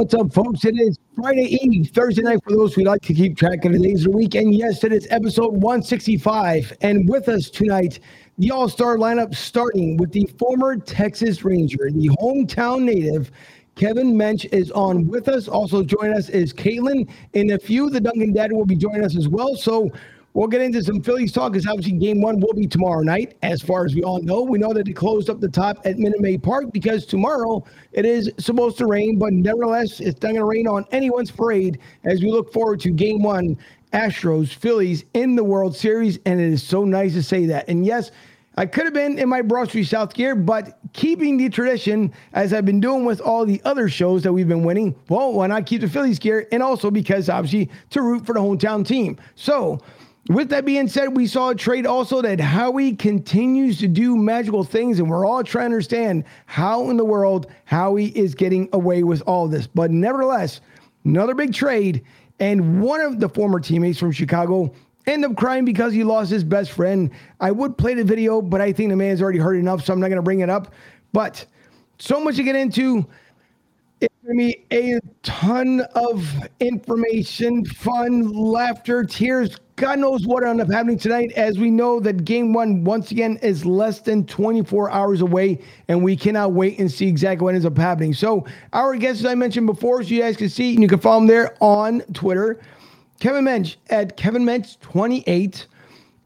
What's up, folks? It is Friday Eve, Thursday night for those who like to keep track of the days of the week. And yes, it is episode 165. And with us tonight, the all star lineup starting with the former Texas Ranger, the hometown native. Kevin Mench is on with us. Also joining us is Caitlin. And a few, the Duncan Dad will be joining us as well. So We'll get into some Phillies talk because obviously game one will be tomorrow night. As far as we all know, we know that it closed up the top at Minute Maid Park because tomorrow it is supposed to rain, but nevertheless, it's not going to rain on anyone's parade as we look forward to game one, Astros, Phillies in the World Series. And it is so nice to say that. And yes, I could have been in my Broad South gear, but keeping the tradition as I've been doing with all the other shows that we've been winning, well, why not keep the Phillies gear? And also because obviously to root for the hometown team. So, with that being said, we saw a trade also that Howie continues to do magical things, and we're all trying to understand how in the world Howie is getting away with all this. But nevertheless, another big trade, and one of the former teammates from Chicago end up crying because he lost his best friend. I would play the video, but I think the man's already heard enough, so I'm not going to bring it up. But so much to get into. To be a ton of information, fun, laughter, tears, God knows what ended up happening tonight, as we know that game one, once again, is less than 24 hours away, and we cannot wait and see exactly what ends up happening. So, our guests, as I mentioned before, so you guys can see, and you can follow him there on Twitter. Kevin Mench at Kevin Mench28,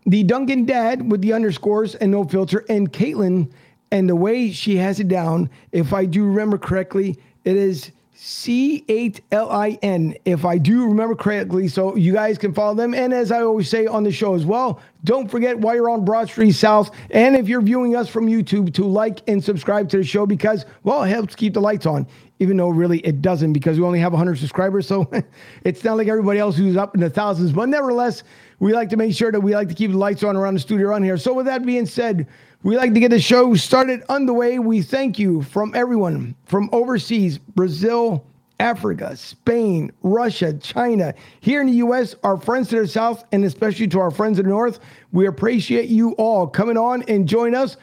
the Duncan Dad with the underscores and no filter, and Caitlin, and the way she has it down, if I do remember correctly, it is C8LIN, if I do remember correctly. So you guys can follow them. And as I always say on the show as well, don't forget while you're on Broad Street South, and if you're viewing us from YouTube, to like and subscribe to the show because, well, it helps keep the lights on, even though really it doesn't because we only have 100 subscribers. So it's not like everybody else who's up in the thousands. But nevertheless, we like to make sure that we like to keep the lights on around the studio around here. So with that being said, we like to get the show started underway. We thank you from everyone from overseas, Brazil, Africa, Spain, Russia, China, here in the U.S., our friends to the south, and especially to our friends in the north. We appreciate you all coming on and join us.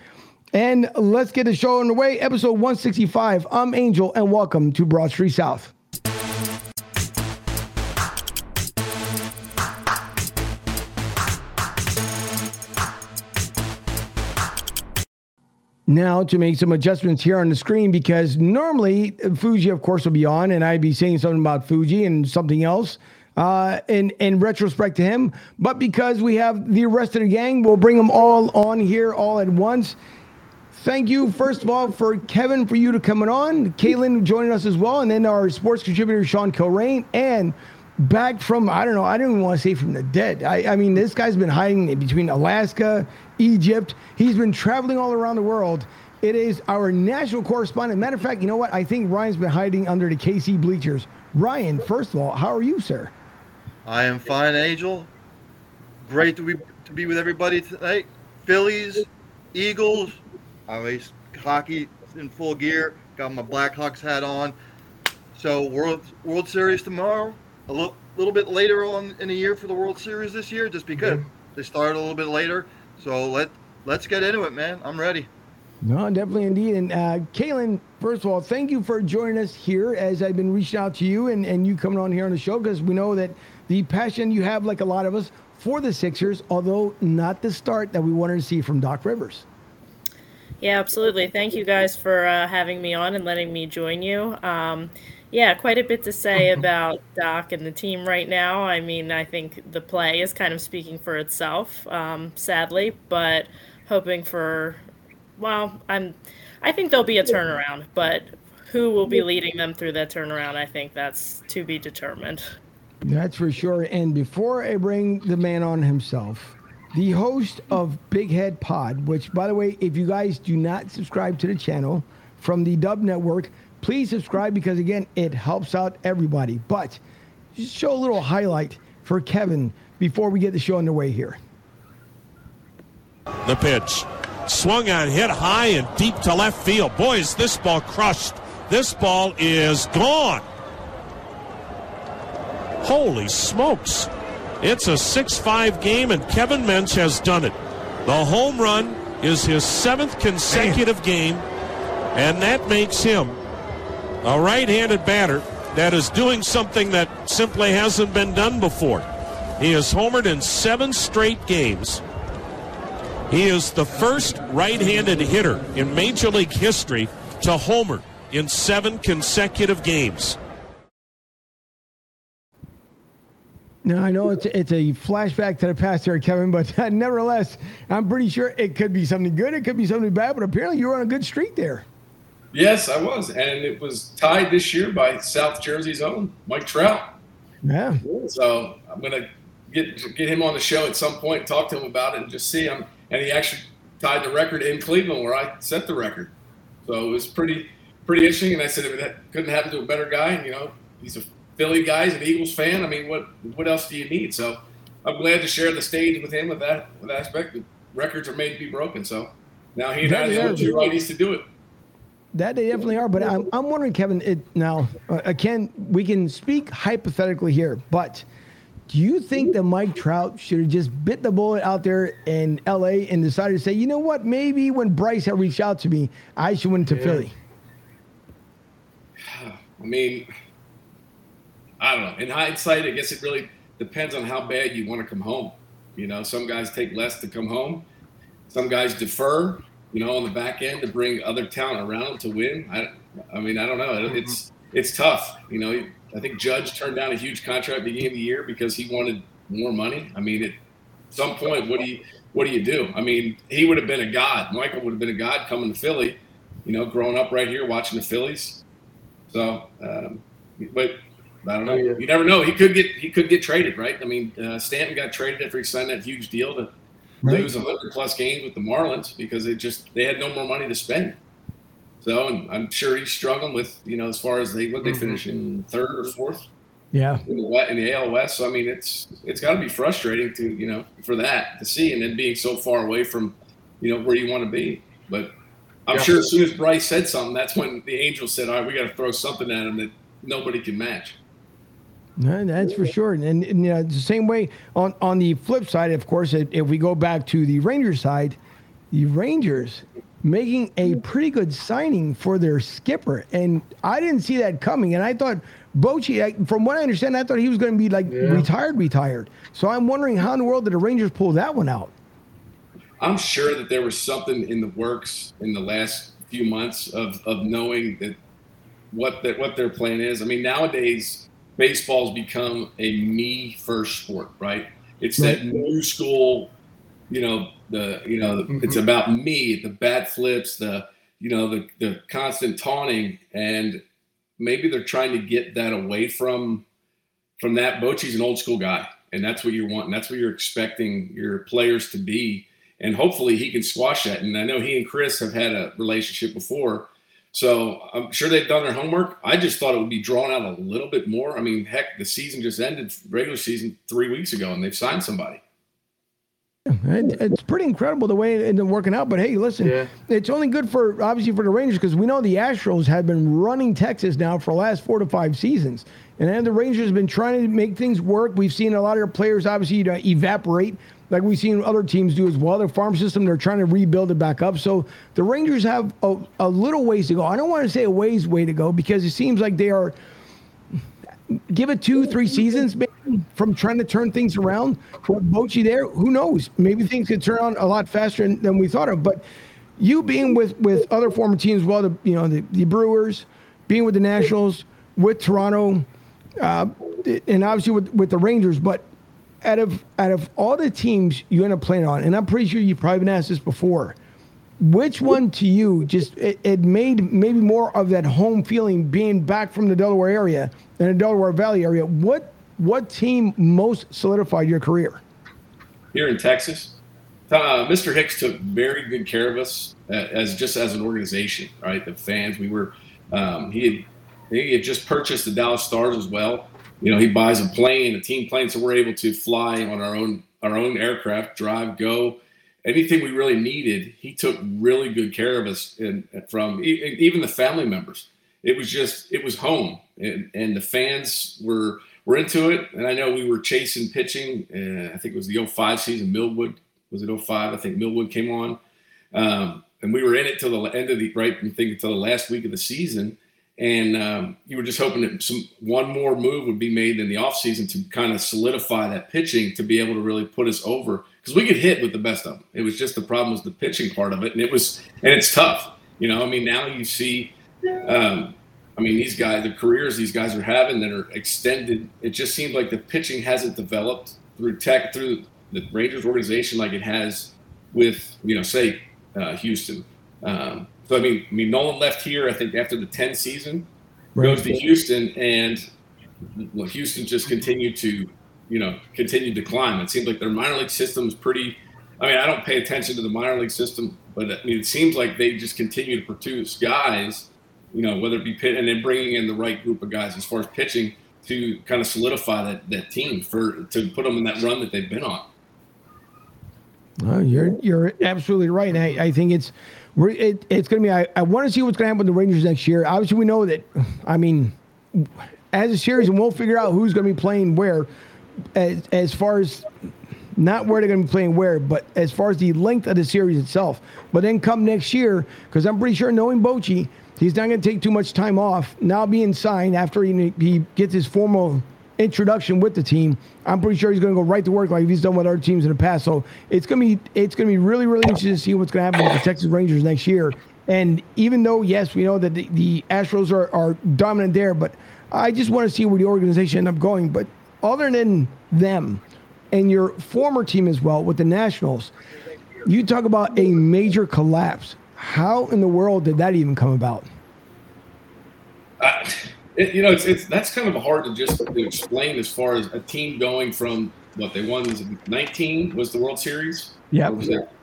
And let's get the show underway. Episode 165. I'm Angel, and welcome to Broad Street South. Now to make some adjustments here on the screen because normally Fuji, of course, will be on and I'd be saying something about Fuji and something else uh, in, in retrospect to him. But because we have the rest of the gang, we'll bring them all on here all at once. Thank you, first of all, for Kevin, for you to coming on, Caitlin joining us as well, and then our sports contributor, Sean Kilrain, and back from, I don't know, I don't even want to say from the dead. I, I mean, this guy's been hiding between Alaska, Egypt. He's been traveling all around the world. It is our national correspondent. Matter of fact, you know what? I think Ryan's been hiding under the KC bleachers. Ryan, first of all, how are you, sir? I am fine, Angel. Great to be to be with everybody tonight. Phillies, Eagles, always hockey in full gear. Got my Blackhawks hat on. So World World Series tomorrow. A little little bit later on in the year for the World Series this year, just because yeah. Mm-hmm. they started a little bit later. So let let's get into it, man. I'm ready. No, definitely indeed. And uh, Kaylin, first of all, thank you for joining us here as I've been reaching out to you and, and you coming on here on the show because we know that the passion you have, like a lot of us, for the Sixers, although not the start that we wanted to see from Doc Rivers. Yeah, absolutely. Thank you guys for uh, having me on and letting me join you. Um, yeah, quite a bit to say about Doc and the team right now. I mean, I think the play is kind of speaking for itself, um, sadly, but hoping for, well, I'm, I think there'll be a turnaround, but who will be leading them through that turnaround? I think that's to be determined. That's for sure. And before I bring the man on himself, the host of Big Head Pod, which, by the way, if you guys do not subscribe to the channel from the Dub Network, Please subscribe because, again, it helps out everybody. But just show a little highlight for Kevin before we get the show underway here. The pitch. Swung on, hit high and deep to left field. Boy, is this ball crushed. This ball is gone. Holy smokes. It's a 6 5 game, and Kevin Mench has done it. The home run is his seventh consecutive game, and that makes him a right handed batter that is doing something that simply hasn't been done before. He has homered in seven straight games. He is the first right handed hitter in Major League history to homer in seven consecutive games. Now I know it's it's a flashback to the past here, Kevin, but nevertheless, I'm pretty sure it could be something good, it could be something bad, but apparently you're on a good streak there. Yes, I was, and it was tied this year by South Jersey's own Mike Trout. Yeah. So I'm gonna get get him on the show at some point, talk to him about it, and just see him. And he actually tied the record in Cleveland, where I set the record. So it was pretty pretty interesting. And I said, if that couldn't happen to a better guy, and you know, he's a Philly guy, he's an Eagles fan. I mean, what what else do you need? So I'm glad to share the stage with him with that with that aspect. The records are made to be broken. So now he and I have two righties to do it. That they definitely are, but I'm, I'm wondering, Kevin. It now uh, again, we can speak hypothetically here, but do you think that Mike Trout should have just bit the bullet out there in L.A. and decided to say, you know what, maybe when Bryce had reached out to me, I should went to yeah. Philly? I mean, I don't know. In hindsight, I guess it really depends on how bad you want to come home. You know, some guys take less to come home. Some guys defer you know, on the back end to bring other talent around to win. I, I mean, I don't know. Mm-hmm. It's it's tough. You know, I think Judge turned down a huge contract at the beginning of the year because he wanted more money. I mean, at some point, what do you what do you do? I mean, he would have been a god. Michael would have been a god coming to Philly. You know, growing up right here watching the Phillies. So, um, but I don't know. You never know. He could get he could get traded, right? I mean, uh, Stanton got traded after he signed that huge deal to right. lose 100 plus games with the Marlins because they just they had no more money to spend. So and I'm sure he's struggling with you know as far as they what they mm-hmm. finish in third or fourth. Yeah. In the, in the AL West, so I mean it's it's got to be frustrating to you know for that to see and then being so far away from you know where you want to be. But I'm yeah. sure as soon as Bryce said something, that's when the Angels said, "All right, we got to throw something at him that nobody can match." No, that's for sure. And, and, and you know, the same way on, on the flip side, of course, if, if we go back to the Rangers side, the Rangers making a pretty good signing for their skipper. And I didn't see that coming. And I thought Bochy, from what I understand, I thought he was going to be like yeah. retired, retired. So I'm wondering how in the world did the Rangers pull that one out? I'm sure that there was something in the works in the last few months of, of knowing that what that what their plan is. I mean, nowadays baseball's become a me first sport, right? It's right. that new school, you know, the you know, mm-hmm. it's about me, the bat flips, the you know, the the constant taunting, and maybe they're trying to get that away from from that. Bochy's an old school guy, and that's what you want, and That's what you're expecting your players to be, and hopefully he can squash that. And I know he and Chris have had a relationship before so I'm sure they've done their homework. I just thought it would be drawn out a little bit more. I mean, heck, the season just ended, regular season, three weeks ago, and they've signed somebody. It's pretty incredible the way it's working out. But hey, listen, yeah. it's only good for obviously for the Rangers because we know the Astros have been running Texas now for the last four to five seasons, and then the Rangers have been trying to make things work. We've seen a lot of their players obviously you know, evaporate like we've seen other teams do as well. Their farm system, they're trying to rebuild it back up. So the Rangers have a, a little ways to go. I don't want to say a ways way to go because it seems like they are give it two, three seasons maybe, from trying to turn things around. For Bochy there, who knows? Maybe things could turn on a lot faster than we thought of. But you being with with other former teams, well, the you know the, the Brewers, being with the Nationals, with Toronto, uh, and obviously with with the Rangers, but out of out of all the teams you end up playing on, and I'm pretty sure you've probably been asked this before, which one to you just it, it, made maybe more of that home feeling being back from the Delaware area and the Delaware Valley area? What what team most solidified your career? Here in Texas, uh, Mr. Hicks took very good care of us as just as an organization, right? The fans, we were um, he had he had just purchased the Dallas Stars as well you know, he buys a plane, a team plane, so we're able to fly on our own our own aircraft, drive, go. Anything we really needed, he took really good care of us, and from even the family members. It was just it was home, and, and the fans were were into it. And I know we were chasing pitching. Uh, I think it was the 05 season. Millwood was it 05? I think Millwood came on, um, and we were in it till the end of the right. I'm thinking till the last week of the season And um, you were just hoping that some one more move would be made in the offseason to kind of solidify that pitching to be able to really put us over because we could hit with the best of them. It was just the problem was the pitching part of it, and it was and it's tough. You know, I mean, now you see, um, I mean, these guys, the careers these guys are having that are extended. It just seems like the pitching hasn't developed through tech through the Rangers organization like it has with you know, say uh, Houston. Um, so I mean, I mean, Nolan left here. I think after the 10 season, right. goes to Houston, and well, Houston just continued to, you know, continued to climb. It seems like their minor league system is pretty. I mean, I don't pay attention to the minor league system, but I mean, it seems like they just continue to produce guys, you know, whether it be pit and then bringing in the right group of guys as far as pitching to kind of solidify that that team for to put them in that run that they've been on. Well, you're you're absolutely right. I, I think it's it, it's going to be. I, I want to see what's going to happen with the Rangers next year. Obviously, we know that. I mean, as a series, and we'll figure out who's going to be playing where. As, as far as not where they're going to be playing where, but as far as the length of the series itself. But then come next year, because I'm pretty sure knowing Bochy, he's not going to take too much time off. Now being signed after he, he gets his formal introduction with the team, I'm pretty sure he's going to go right to work like he's done with other teams in the past. So it's going to be it's going to be really really interesting to see what's going to happen with the Texas Rangers next year. And even though yes, we know that the, the Astros are, are dominant there, but I just want to see where the organization end up going. But other than them and your former team as well with the Nationals, you talk about a major collapse. How in the world did that even come about? Uh, it, you know, it's, it's that's kind of hard to just to explain as far as a team going from what they won was 19 was the World Series. Yeah,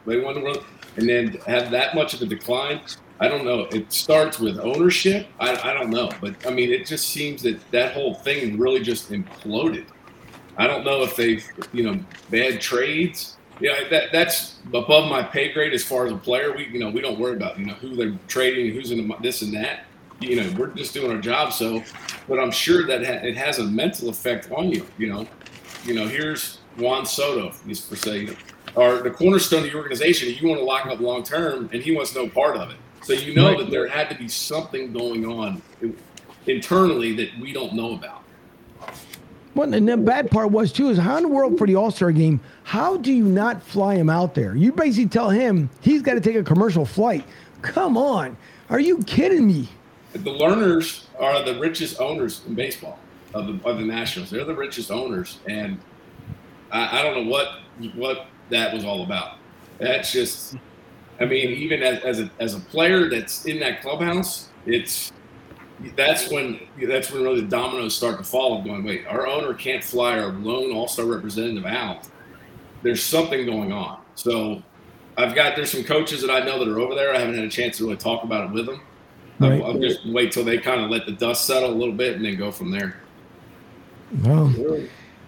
they won the World, and then have that much of a decline. I don't know. It starts with ownership. I, I don't know, but I mean, it just seems that that whole thing really just imploded. I don't know if they've you know bad trades. Yeah, that that's above my pay grade as far as a player. We you know we don't worry about you know who they're trading, who's in the, this and that you know, we're just doing our job. So, but I'm sure that it has a mental effect on you. You know, you know, here's Juan Soto, for say, or the cornerstone of the organization. You want to lock him up long term, and he wants no part of it. So you know right. that there had to be something going on internally that we don't know about. Well, and the bad part was too is how in the world for the All Star game, how do you not fly him out there? You basically tell him he's got to take a commercial flight. Come on, are you kidding me? The Lerners are the richest owners in baseball of the, of the Nationals. They're the richest owners, and I, I don't know what what that was all about. That's just, I mean, even as, as a as a player that's in that clubhouse, it's that's when that's when really the dominoes start to fall. Of going, wait, our owner can't fly our lone All Star representative out. There's something going on. So I've got there's some coaches that I know that are over there. I haven't had a chance to really talk about it with them. Right. I'll, I'll, just wait till they kind of let the dust settle a little bit and then go from there. Well,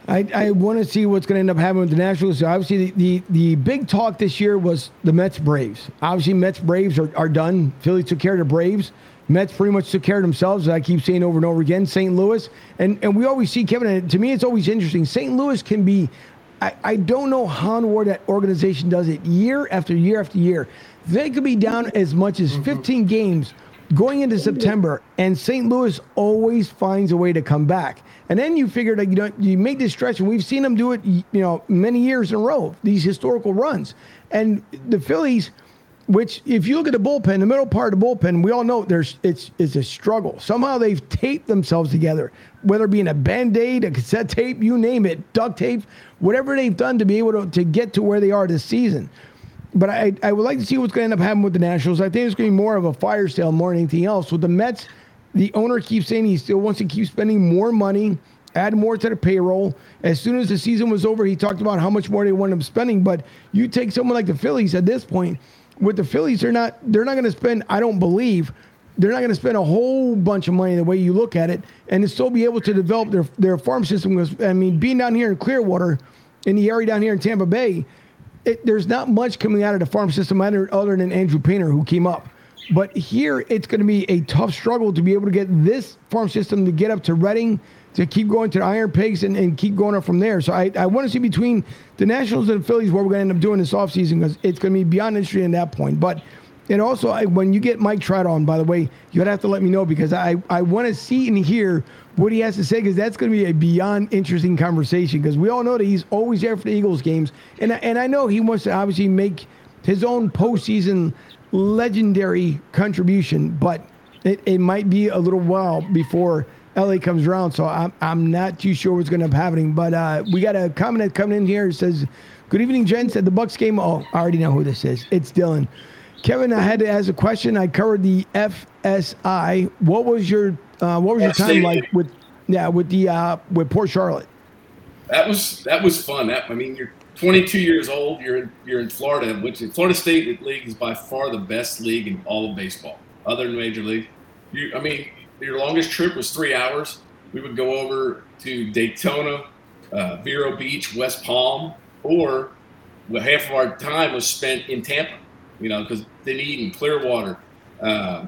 I, I want to see what's going to end up happening with the Nationals. So obviously, the, the, the big talk this year was the Mets Braves. Obviously, Mets Braves are, are done. Philly took care of the Braves. Mets pretty much took care of themselves, as I keep saying over and over again. St. Louis, and, and we always see Kevin, and to me, it's always interesting. St. Louis can be, I, I don't know how and where that organization does it year after year after year. They could be down as much as mm-hmm. 15 games going into September, and St. Louis always finds a way to come back. And then you figure that you know you make this stretch, and we've seen them do it, you know, many years in a row. These historical runs, and the Phillies, which if you look at the bullpen, the middle part of the bullpen, we all know there's it's it's a struggle. Somehow they've taped themselves together, whether it be in a band aid, a cassette tape, you name it, duct tape, whatever they've done to be able to, to get to where they are this season but I, I would like to see what's going to end up happening with the Nationals. I think it's going to be more of a fire sale more than anything else. With the Mets, the owner keeps saying he still wants to keep spending more money, add more to the payroll. As soon as the season was over, he talked about how much more they wanted him spending. But you take someone like the Phillies at this point, with the Phillies, they're not they're not going to spend. I don't believe they're not going to spend a whole bunch of money the way you look at it, and still be able to develop their their farm system. I mean, being down here in Clearwater, in the area down here in Tampa Bay it, there's not much coming out of the farm system other, than Andrew Painter, who came up. But here, it's going to be a tough struggle to be able to get this farm system to get up to Reading, to keep going to the Iron Pigs, and, and keep going up from there. So I, I want to see between the Nationals and the Phillies what we're going to end up doing this offseason because it's going to be beyond interesting at that point. But And also, I, when you get Mike Trout on, by the way, you'd have to let me know because I, I want to see and hear what he has to say because that's going to be a beyond interesting conversation because we all know that he's always there for the Eagles games. And, and I know he wants to obviously make his own postseason legendary contribution, but it, it might be a little while before LA comes around. So I'm, I'm not too sure what's going to be happening. But uh, we got a comment coming in here. It says, Good evening, gents. At the Bucks game, oh, I already know who this is. It's Dylan. Kevin, I had to ask a question. I covered the FSL. What was your uh, what was your time like with yeah with the uh, with Port Charlotte? That was that was fun. That I mean, you're 22 years old. You're in, you're in Florida, which Florida State League is by far the best league in all of baseball, other than Major League. You, I mean, your longest trip was three hours. We would go over to Daytona, uh, Vero Beach, West Palm, or well, half of our time was spent in Tampa. You know, because Dunedin, Clearwater, uh,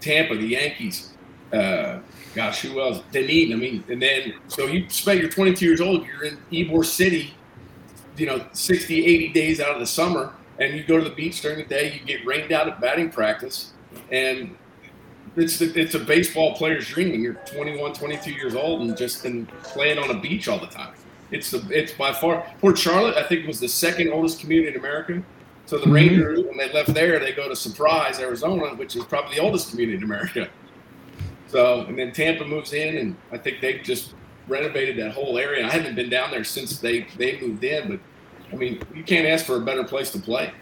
Tampa, the Yankees. Uh, gosh, who else? Dunedin. I mean, and then so you spent your 22 years old. You're in Ybor City. You know, 60, 80 days out of the summer, and you go to the beach during the day. You get rained out at batting practice, and it's the, it's a baseball player's dream when you're 21, 22 years old and just and playing on a beach all the time. It's the it's by far Port Charlotte. I think was the second oldest community in America. So the mm-hmm. Rangers, when they left there, they go to Surprise, Arizona, which is probably the oldest community in America. So and then Tampa moves in, and I think they've just renovated that whole area. I haven't been down there since they they moved in, but I mean, you can't ask for a better place to play.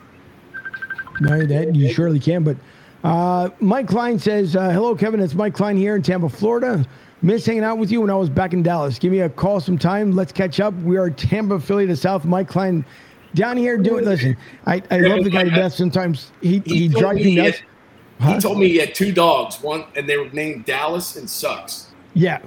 No, that you surely can, but uh, Mike Klein says, uh, Hello, Kevin. It's Mike Klein here in Tampa, Florida. Miss hanging out with you when I was back in Dallas. Give me a call sometime. Let's catch up. We are Tampa, Philly to South. Mike Klein down here doing, listen, I, I love the guy to death. Sometimes he, he, he drives me nuts. He told me he had two dogs, one, and they were named Dallas and Sucks. Yeah.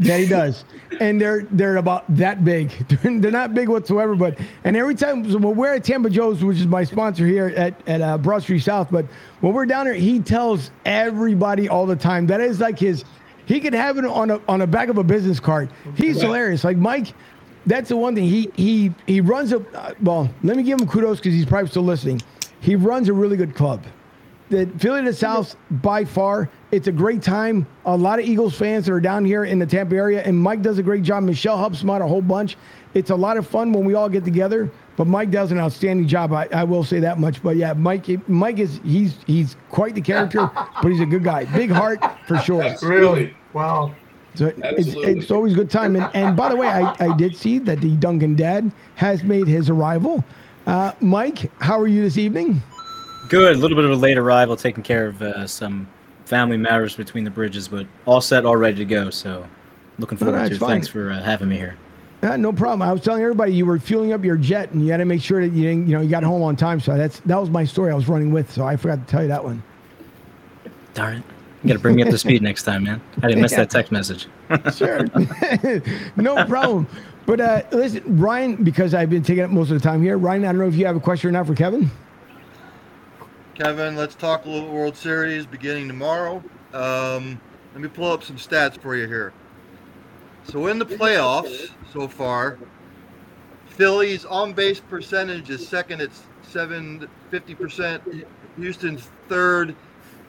Yeah, he does, and they're they're about that big. they're not big whatsoever, but and every time so when we're at Tampa Joe's, which is my sponsor here at at uh, Broad Street South, but when we're down there, he tells everybody all the time that is like his. He could have it on a on a back of a business card. He's hilarious. Like Mike, that's the one thing he he he runs a uh, well. Let me give him kudos because he's probably still listening. He runs a really good club the Philly to South by far. It's a great time. A lot of Eagles fans that are down here in the Tampa area, and Mike does a great job. Michelle helps him out a whole bunch. It's a lot of fun when we all get together. But Mike does an outstanding job. I, I will say that much. But yeah, Mike Mike is he's he's quite the character, but he's a good guy. Big heart for sure. Really? Wow. So it's, it's always a good time. And, and by the way, I, I did see that the Duncan dad has made his arrival. Uh, Mike, how are you this evening? Good. A little bit of a late arrival, taking care of uh, some family matters between the bridges, but all set, all ready to go. So, looking forward to it. Fine. Thanks for uh, having me here. Uh, no problem. I was telling everybody you were fueling up your jet, and you had to make sure that you you know you got home on time. So that's that was my story I was running with. So I forgot to tell you that one. Darn it! You got to bring me up to speed next time, man. I didn't miss yeah. that text message. sure, no problem. But uh, listen, Ryan, because I've been taking up most of the time here. Ryan, I don't know if you have a question or not for Kevin. Kevin, let's talk a little World Series beginning tomorrow. Um, let me pull up some stats for you here. So in the playoffs so far, Philly's on base percentage is second at 750%. Houston's third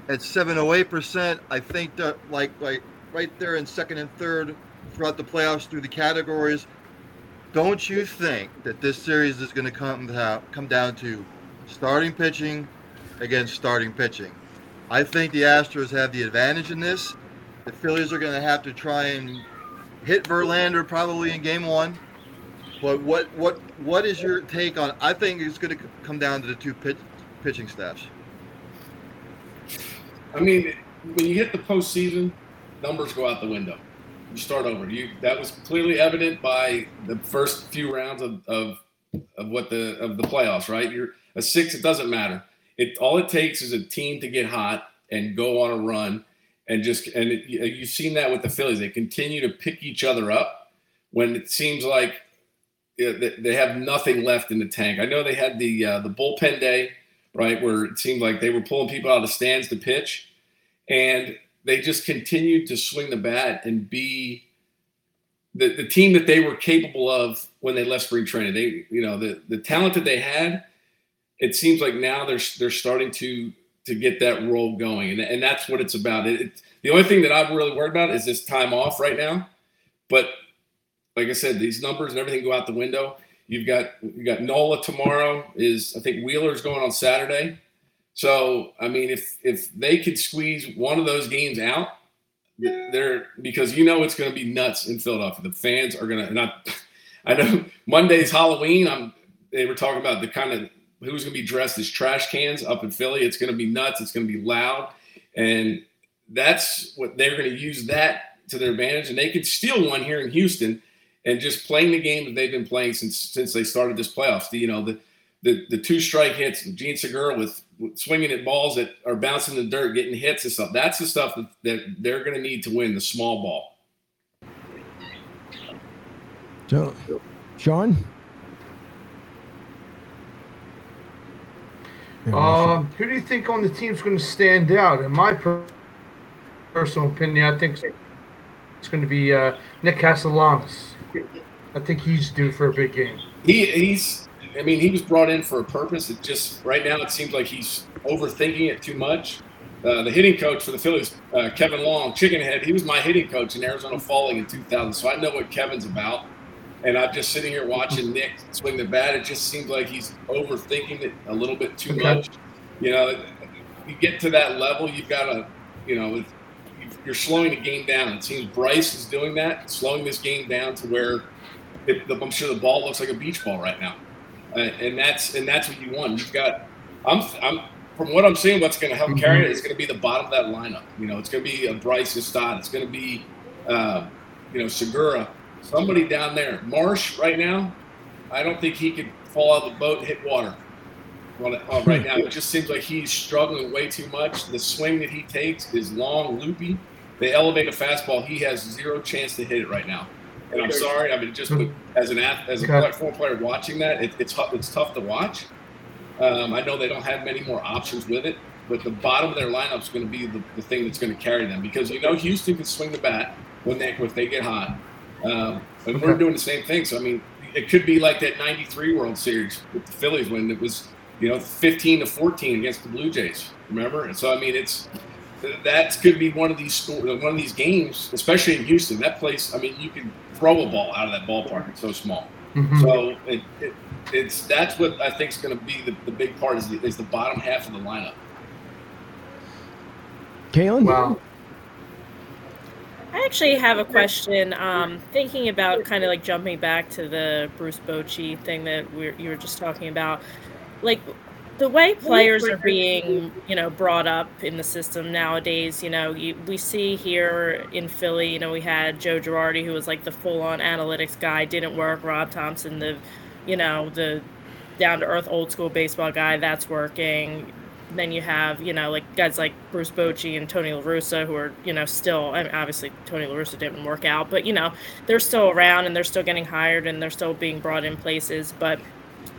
at 708%. I think that like like right there in second and third throughout the playoffs through the categories. Don't you think that this series is going to come come down to starting pitching against starting pitching. I think the Astros have the advantage in this. The Phillies are going to have to try and hit Verlander probably in Game One. But what what what is your take on? I think it's going to come down to the two pitch, pitching staffs. I mean, when you hit the postseason, numbers go out the window. You start over. You that was clearly evident by the first few rounds of, of of what the of the playoffs. Right, you're a six. It doesn't matter it all it takes is a team to get hot and go on a run and just and it, you've seen that with the Phillies. They continue to pick each other up when it seems like they have nothing left in the tank. I know they had the uh, the bullpen day, right, where it seemed like they were pulling people out of the stands to pitch, and they just continued to swing the bat and be the, the team that they were capable of when they left spring training. They, you know, the the talent that they had it seems like now they're they're starting to to get that roll going, and, and that's what it's about. It, it, the only thing that I'm really worried about is this time off right now. But like I said, these numbers and everything go out the window. You've got you got Nola tomorrow. Is I think Wheeler's going on Saturday. So I mean, if if they could squeeze one of those games out, they're because you know it's going to be nuts in Philadelphia. The fans are going to. Not, I know Monday's Halloween. I'm. They were talking about the kind of who's going to be dressed as trash cans up in Philly. It's going to be nuts. It's going to be loud, and that's what they're going to use that to their advantage. And they could steal one here in Houston and just playing the game that they've been playing since since they started this playoffs. The, you know the the, the two strike hits, Jean Segura with, with, swinging at balls that are bouncing in the dirt, getting hits and stuff. That's the stuff that, that they're going to need to win the small ball. So, Sean. Um, who do you think on the team's going to stand out? In my personal opinion, I think it's going to be uh, Nick Castellanos. I think he's due for a big game. He, he's, I mean, he was brought in for a purpose. It just right now it seems like he's overthinking it too much. Uh, the hitting coach for the Phillies, uh, Kevin Long, Chickenhead, he was my hitting coach in Arizona Falling in 2000, so I know what Kevin's about. And I'm just sitting here watching Nick swing the bat. It just seems like he's overthinking it a little bit too much. You know, you get to that level, you've got to, you know, you're slowing the game down. It seems Bryce is doing that, slowing this game down to where it, I'm sure the ball looks like a beach ball right now, uh, and that's and that's what you want. You've got, I'm, I'm from what I'm seeing, what's going to help mm-hmm. carry it is going to be the bottom of that lineup. You know, it's going to be a Bryson Stott. It's going to be, uh, you know, Segura. Somebody down there. Marsh right now, I don't think he could fall out of the boat and hit water. Uh, right now, it just seems like he's struggling way too much. The swing that he takes is long, loopy. They elevate a fastball. He has zero chance to hit it right now. And I'm sorry. I mean, just as an as a platform player watching that, it, it's it's tough to watch. Um, I know they don't have many more options with it, but the bottom of their lineup is going to be the, the thing that's going to carry them because you know Houston can swing the bat when they if they get hot, um, and we're doing the same thing. So I mean, it could be like that '93 World Series with the Phillies when it was you know 15 to 14 against the Blue Jays. Remember? And so I mean, it's that could be one of these one of these games, especially in Houston. That place, I mean, you can throw a ball out of that ballpark. It's so small. Mm-hmm. So it, it, it's that's what I think is going to be the, the big part is the, is the bottom half of the lineup. Kaylin? Wow. I actually have a question. Um, thinking about kind of like jumping back to the Bruce Bochy thing that we you were just talking about, like the way players are being, you know, brought up in the system nowadays, you know, you, we see here in Philly, you know, we had Joe Girardi, who was like the full-on analytics guy, didn't work. Rob Thompson, the, you know, the down-to-earth old school baseball guy, that's working. Then you have, you know, like guys like Bruce Bochy and Tony La Russa, who are, you know, still, I mean, obviously Tony La Russa didn't work out, but, you know, they're still around and they're still getting hired and they're still being brought in places. But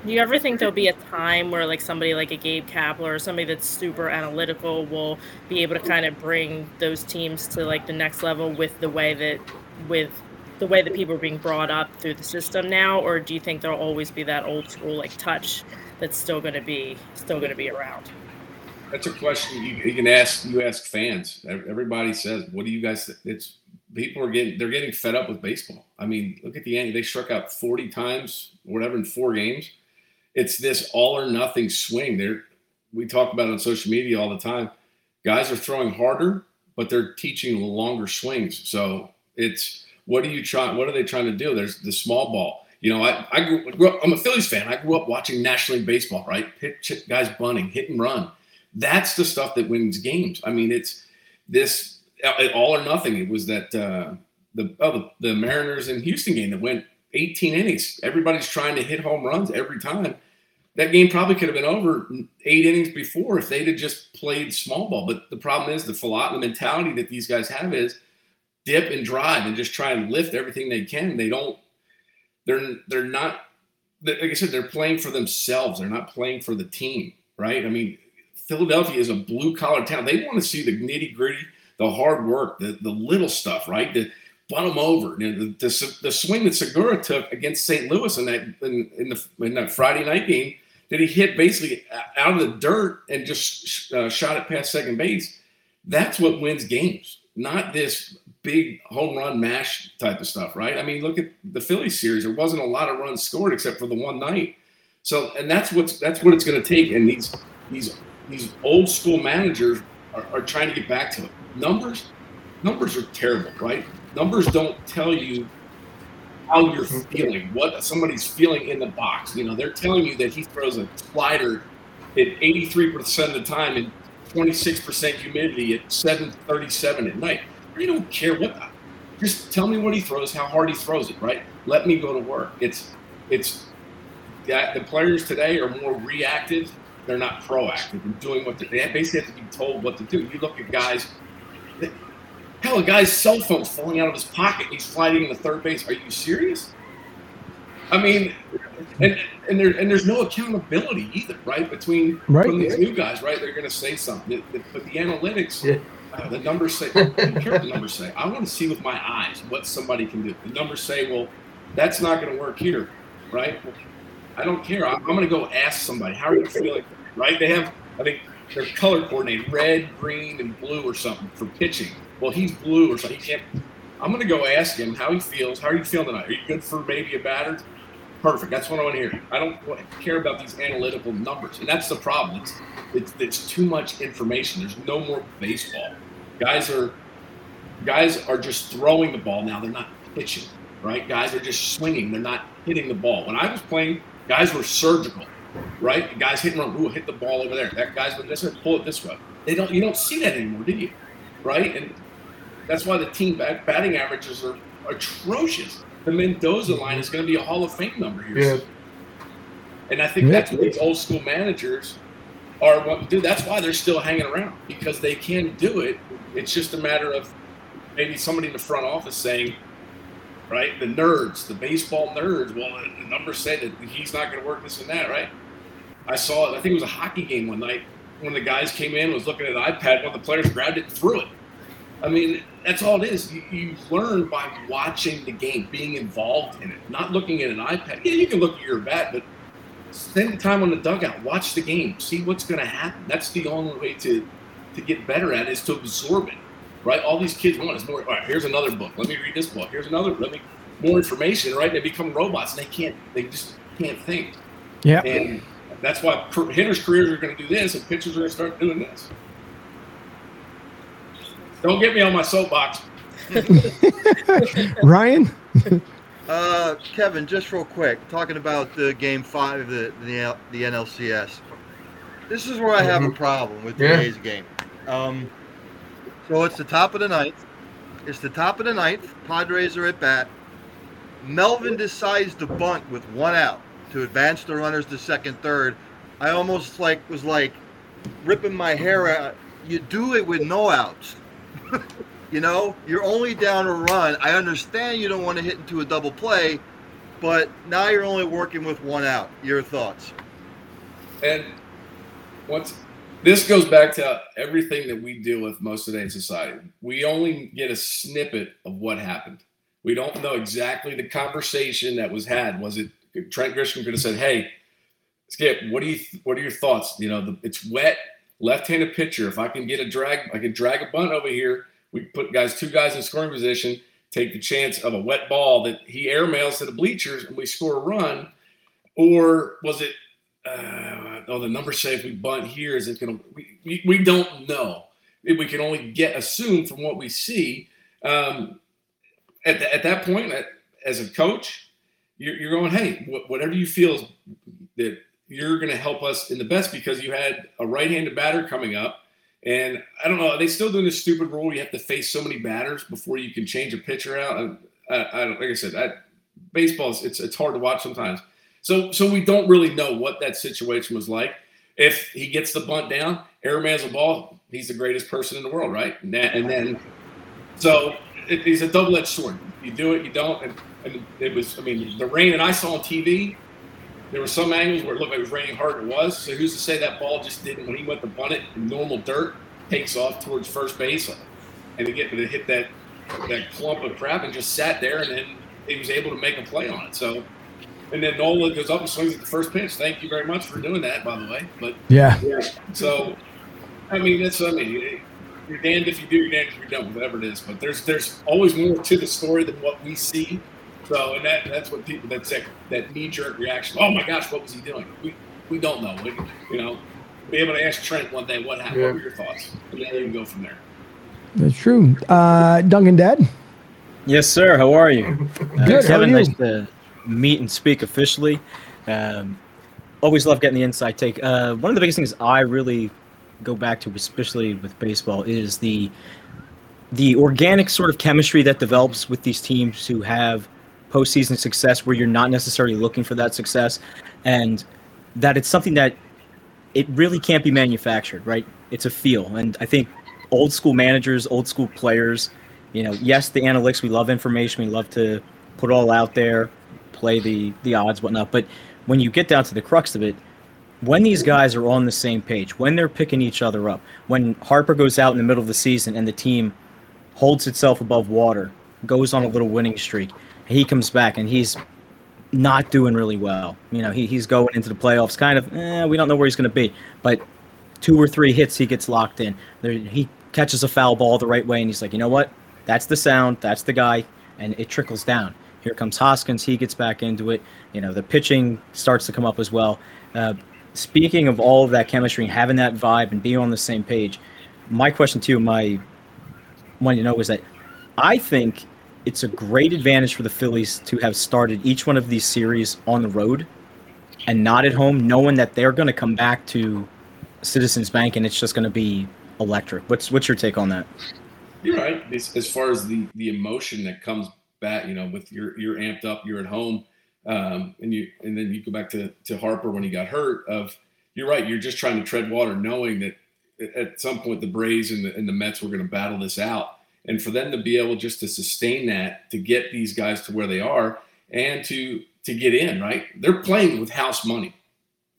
do you ever think there'll be a time where like somebody like a Gabe Kapler or somebody that's super analytical will be able to kind of bring those teams to like the next level with the way that with the way that people are being brought up through the system now, or do you think there'll always be that old school like touch that's still going to be still going to be around? That's a question you, you, can ask. You ask fans. Everybody says, "What do you guys?" It's people are getting they're getting fed up with baseball. I mean, look at the end. They struck out forty times, whatever, in four games it's this all or nothing swing. There, we talk about on social media all the time. Guys are throwing harder, but they're teaching longer swings. So it's what are you trying? What are they trying to do? There's the small ball. You know, I, I grew, grew, up. I'm a Phillies fan. I grew up watching National League baseball. Right, hit, guys bunting, hit and run. That's the stuff that wins games. I mean, it's this all or nothing. It was that uh, the oh, the, the Mariners and Houston game that went 18 innings. Everybody's trying to hit home runs every time that game probably could have been over eight innings before if they'd have just played small ball. But the problem is the philosophy, the mentality that these guys have is dip and drive and just try and lift everything they can. They don't. They're they're not. Like I said, they're playing for themselves. They're not playing for the team, right? I mean, Philadelphia is a blue collar town. They want to see the nitty gritty, the hard work, the the little stuff, right? The bunt them over. You know, the, the, the, swing that Segura took against St. Louis in that in, in the in that Friday night game that he hit basically out of the dirt and just uh, shot it past second base. That's what wins games, not this big home run mash type of stuff, right? I mean, look at the Phillies series. There wasn't a lot of runs scored except for the one night. So, and that's what's that's what it's going to take. And these these these old school managers are, are trying to get back to it. Numbers, numbers are terrible, right? Numbers don't tell you how you're mm-hmm. feeling, what somebody's feeling in the box. You know, they're telling you that he throws a slider at 83% of the time and 26% humidity at 7:37 at night. I don't care what. The, just tell me what he throws, how hard he throws it. Right? Let me go to work. It's it's that the players today are more reactive. They're not proactive in doing what they, they basically have to be told what to do. You look at guys. Hell, a guy's cell phone's falling out of his pocket. And he's sliding in the third base. Are you serious? I mean, and and there and there's no accountability either, right? Between right. these new guys, right? They're going to say something, but the analytics, yeah. uh, the numbers say. I don't care what the numbers say. I want to see with my eyes what somebody can do. The numbers say, well, that's not going to work here, right? Well, I don't care. I'm, I'm going to go ask somebody. How are you feeling? Right? They have, I think, they're color coordinated, red, green, and blue or something for pitching. Well, he's blue or something. He can't. I'm going to go ask him how he feels. How are you feeling tonight? Are you good for maybe a batter? Perfect. That's what I want to hear. I don't care about these analytical numbers, and that's the problem. It's, it's it's too much information. There's no more baseball. Guys are guys are just throwing the ball now. They're not pitching, right? Guys are just swinging. They're not hitting the ball. When I was playing, guys were surgical, right? The Guys hitting run. Ooh, hit the ball over there. That guy's going to pull it this way. They don't. You don't see that anymore, did you? Right? And that's why the team batting averages are atrocious the Mendoza mm-hmm. line is going to be a Hall of Fame number here. Yeah. And I think yeah. that's what these old school managers are what do. That's why they're still hanging around because they can do it. It's just a matter of maybe somebody in the front office saying, right, the nerds, the baseball nerds, well, the numbers say that he's not going to work this and that, right? I saw it. I think it was a hockey game one night. One of the guys came in, was looking at an iPad. One of the players grabbed it and threw it. I mean, that's all it is. You, you, learn by watching the game, being involved in it, not looking at an iPad. Yeah, you can look at your bat, but spend the time on the dugout, watch the game, see what's going to happen. That's the only way to to get better at it is to absorb it, right? All these kids want is more. All right, here's another book. Let me read this book. Here's another. Let me more information, right? They become robots and they can't. They just can't think. Yeah. And that's why hitters' careers are going to do this, and pitchers are going to start doing this. Don't get me on my soapbox. Ryan? uh, Kevin, just real quick, talking about the game five, the the, the NLCS. This is where I have a mm-hmm. problem with today's yeah. game. Um, so it's the top of the ninth. It's the top of the ninth. Padres are at bat. Melvin decides to bunt with one out to advance the runners to second, third. I almost like was like ripping my hair out. You do it with no outs. you know, you're only down a run. I understand you don't want to hit into a double play, but now you're only working with one out. Your thoughts? And once this goes back to everything that we deal with most today in society. We only get a snippet of what happened. We don't know exactly the conversation that was had. Was it Trent Grisham could have said, "Hey, Skip, what do you what are your thoughts? You know, the, it's wet left-handed pitcher. If I can get a drag, I can drag a bunt over here. We put guys, two guys in scoring position, take the chance of a wet ball that he airmails to the bleachers, and we score a run. Or was it? Uh, oh, the numbers say if we bunt here, is it going to? We, we don't know. We can only get assumed from what we see. Um, at, the, at that point, as a coach, you're, you're going, hey, whatever you feel that you're going to help us in the best because you had a right-handed batter coming up. And I don't know, are they still doing this stupid rule? You have to face so many batters before you can change a pitcher out. I, I, I like I said, that baseball is it's it's hard to watch sometimes. So so we don't really know what that situation was like. If he gets the bunt down, airmails a ball, he's the greatest person in the world, right? And, then, and then so it, it's a double-edged sword. You do it, you don't. And, and it was, I mean, the rain that I saw on TV there were some angles where it looked like it was raining hard. It was. So who's to say that ball just didn't, when he went to bunt it in normal dirt, takes off towards first base, and get to hit that that clump of crap and just sat there, and then he was able to make a play on it. So and then Nola goes up and swings at the first pitch. Thank you very much for doing that, by the way. But yeah, yeah. So, I mean, that's I mean, you're damned if you do, you're damned if you don't, whatever it is. But there's there's always more to the story than what we see. So, and that that's what people that's that, that knee jerk reaction. Oh my gosh, what was he doing? We we don't know. We, you know, be able to ask Trent one day what happened. Yeah. What were your thoughts? And then you can go from there. That's true. Uh, Duncan, Dad. Yes, sir. How are you? Uh, Good. Kevin, nice to meet and speak officially. Um, always love getting the inside take. Uh, one of the biggest things I really go back to, especially with baseball, is the the organic sort of chemistry that develops with these teams who have postseason success, where you're not necessarily looking for that success, and that it's something that it really can't be manufactured, right? It's a feel, and I think old school managers, old school players, you know, yes, the analytics, we love information, we love to put all out there, play the the odds, whatnot, but when you get down to the crux of it, when these guys are on the same page, when they're picking each other up, when Harper goes out in the middle of the season and the team holds itself above water, goes on a little winning streak, he comes back and he's not doing really well. You know, he, he's going into the playoffs kind of, eh, we don't know where he's going to be. But two or three hits, he gets locked in. There, he catches a foul ball the right way, and he's like, you know what? That's the sound. That's the guy. And it trickles down. Here comes Hoskins. He gets back into it. You know, the pitching starts to come up as well. Uh, speaking of all of that chemistry, and having that vibe and being on the same page, my question to you, my one you know, is that I think it's a great advantage for the Phillies to have started each one of these series on the road and not at home, knowing that they're going to come back to Citizens Bank and it's just going to be electric. What's what's your take on that? You're right. As, as far as the the emotion that comes back, you know, with you're you're amped up, you're at home, um, and you and then you go back to to Harper when he got hurt. Of you're right. You're just trying to tread water, knowing that at some point the Braves and the, and the Mets were going to battle this out. And for them to be able just to sustain that, to get these guys to where they are, and to to get in, right? They're playing with house money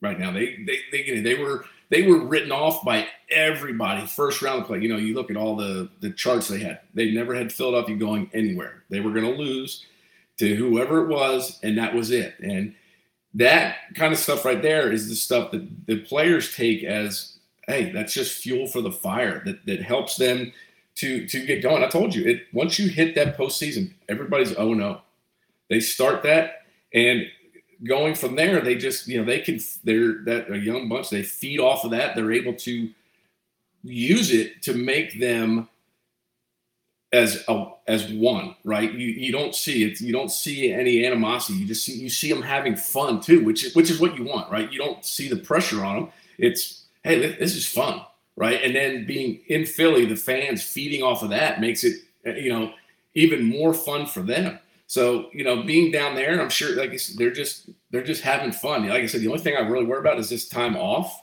right now. They they they they were they were written off by everybody first round play. You know, you look at all the the charts they had. They never had Philadelphia going anywhere. They were going to lose to whoever it was, and that was it. And that kind of stuff right there is the stuff that the players take as, hey, that's just fuel for the fire that that helps them to to get going. I told you, it once you hit that postseason, everybody's oh no. They start that and going from there, they just you know they can they're that a young bunch. They feed off of that. They're able to use it to make them as a as one, right? You you don't see it. You don't see any animosity. You just see you see them having fun too, which is which is what you want, right? You don't see the pressure on them. It's hey, this is fun, right? And then being in Philly, the fans feeding off of that makes it eh, you know even more fun for them. So you know, being down there, and I'm sure, like said, they're just they're just having fun. Like I said, the only thing I really worry about is this time off,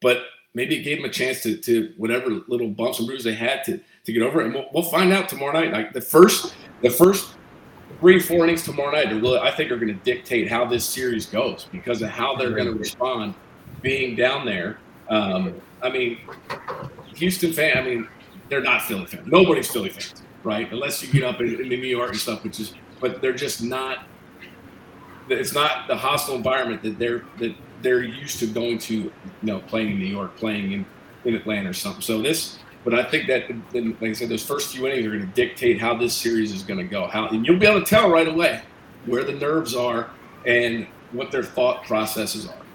but maybe it gave them a chance to to whatever little bumps and bruises they had to to get over it. And we'll, we'll find out tomorrow night. Like the first the first three four innings tomorrow night, are really I think are going to dictate how this series goes because of how they're going to respond being down there. Um, I mean, Houston fan. I mean, they're not Philly fans. Nobody's Philly fans, right? Unless you get up in, in New York and stuff, which is but they're just not. It's not the hostile environment that they're that they're used to going to, you know, playing in New York, playing in, in Atlanta or something. So this, but I think that, like I said, those first few innings are going to dictate how this series is going to go. How and you'll be able to tell right away where the nerves are and what their thought processes are.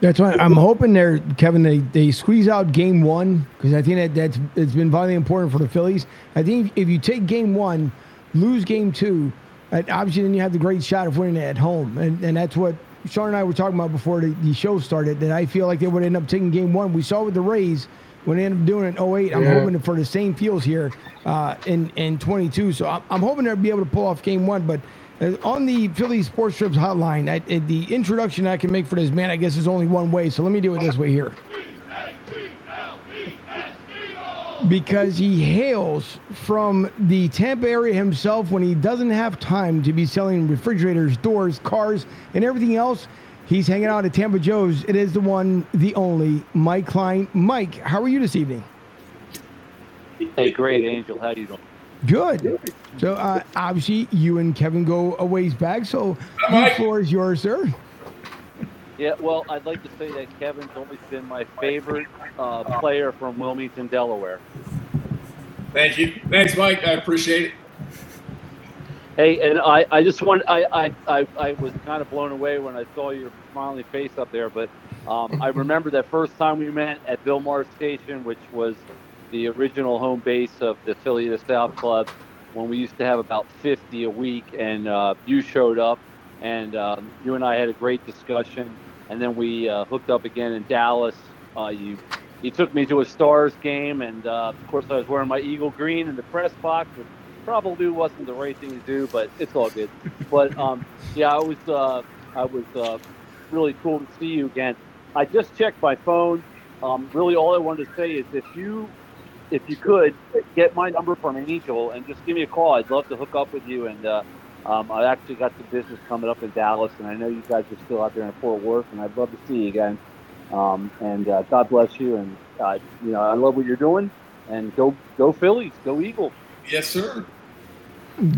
That's why I'm hoping they're Kevin. They, they squeeze out game one because I think that that's it's been vitally important for the Phillies. I think if you take game one, lose game two, obviously then you have the great shot of winning it at home. And, and that's what Sean and I were talking about before the, the show started, that I feel like they would end up taking game one. We saw with the Rays when they ended up doing it in 08. I'm yeah. hoping for the same feels here uh, in, in 22. So I'm, I'm hoping they'll be able to pull off game one. But Uh, on the Philly Sports Trips hotline, I, uh, the introduction I can make for this man, I guess, is only one way. So let me do it this way here because he hails from the Tampa area himself when he doesn't have time to be selling refrigerators, doors, cars, and everything else. He's hanging out at Tampa Joe's. It is the one, the only, Mike Klein. Mike, how are you this evening? Hey, great, Angel. How you doing? Good. So uh, obviously you and Kevin go a ways back. So the floor is yours, sir. Yeah, well, I'd like to say that Kevin's always been my favorite uh, player from Wilmington, Delaware. Thank you. Thanks, Mike. I appreciate it. Hey, and I, I just want I, I, I, I was kind of blown away when I saw your smiling face up there, but um, I remember that first time we met at Bill Maher Station, which was the original home base of the Philly South Club, when we used to have about 50 a week, and uh, you showed up, and um, you and I had a great discussion, and then we uh, hooked up again in Dallas. Uh, you you took me to a Stars game, and uh, of course I was wearing my Eagle green in the press box. Which probably wasn't the right thing to do, but it's all good. But um, yeah, I was uh, I was uh, really cool to see you again. I just checked my phone. Um, really, all I wanted to say is if you if you could get my number from Angel and just give me a call, I'd love to hook up with you. And uh, um, I actually got some business coming up in Dallas, and I know you guys are still out there in Fort Worth, and I'd love to see you again. Um, and uh, God bless you, and uh, you know I love what you're doing. And go go Phillies, go Eagles. Yes, sir.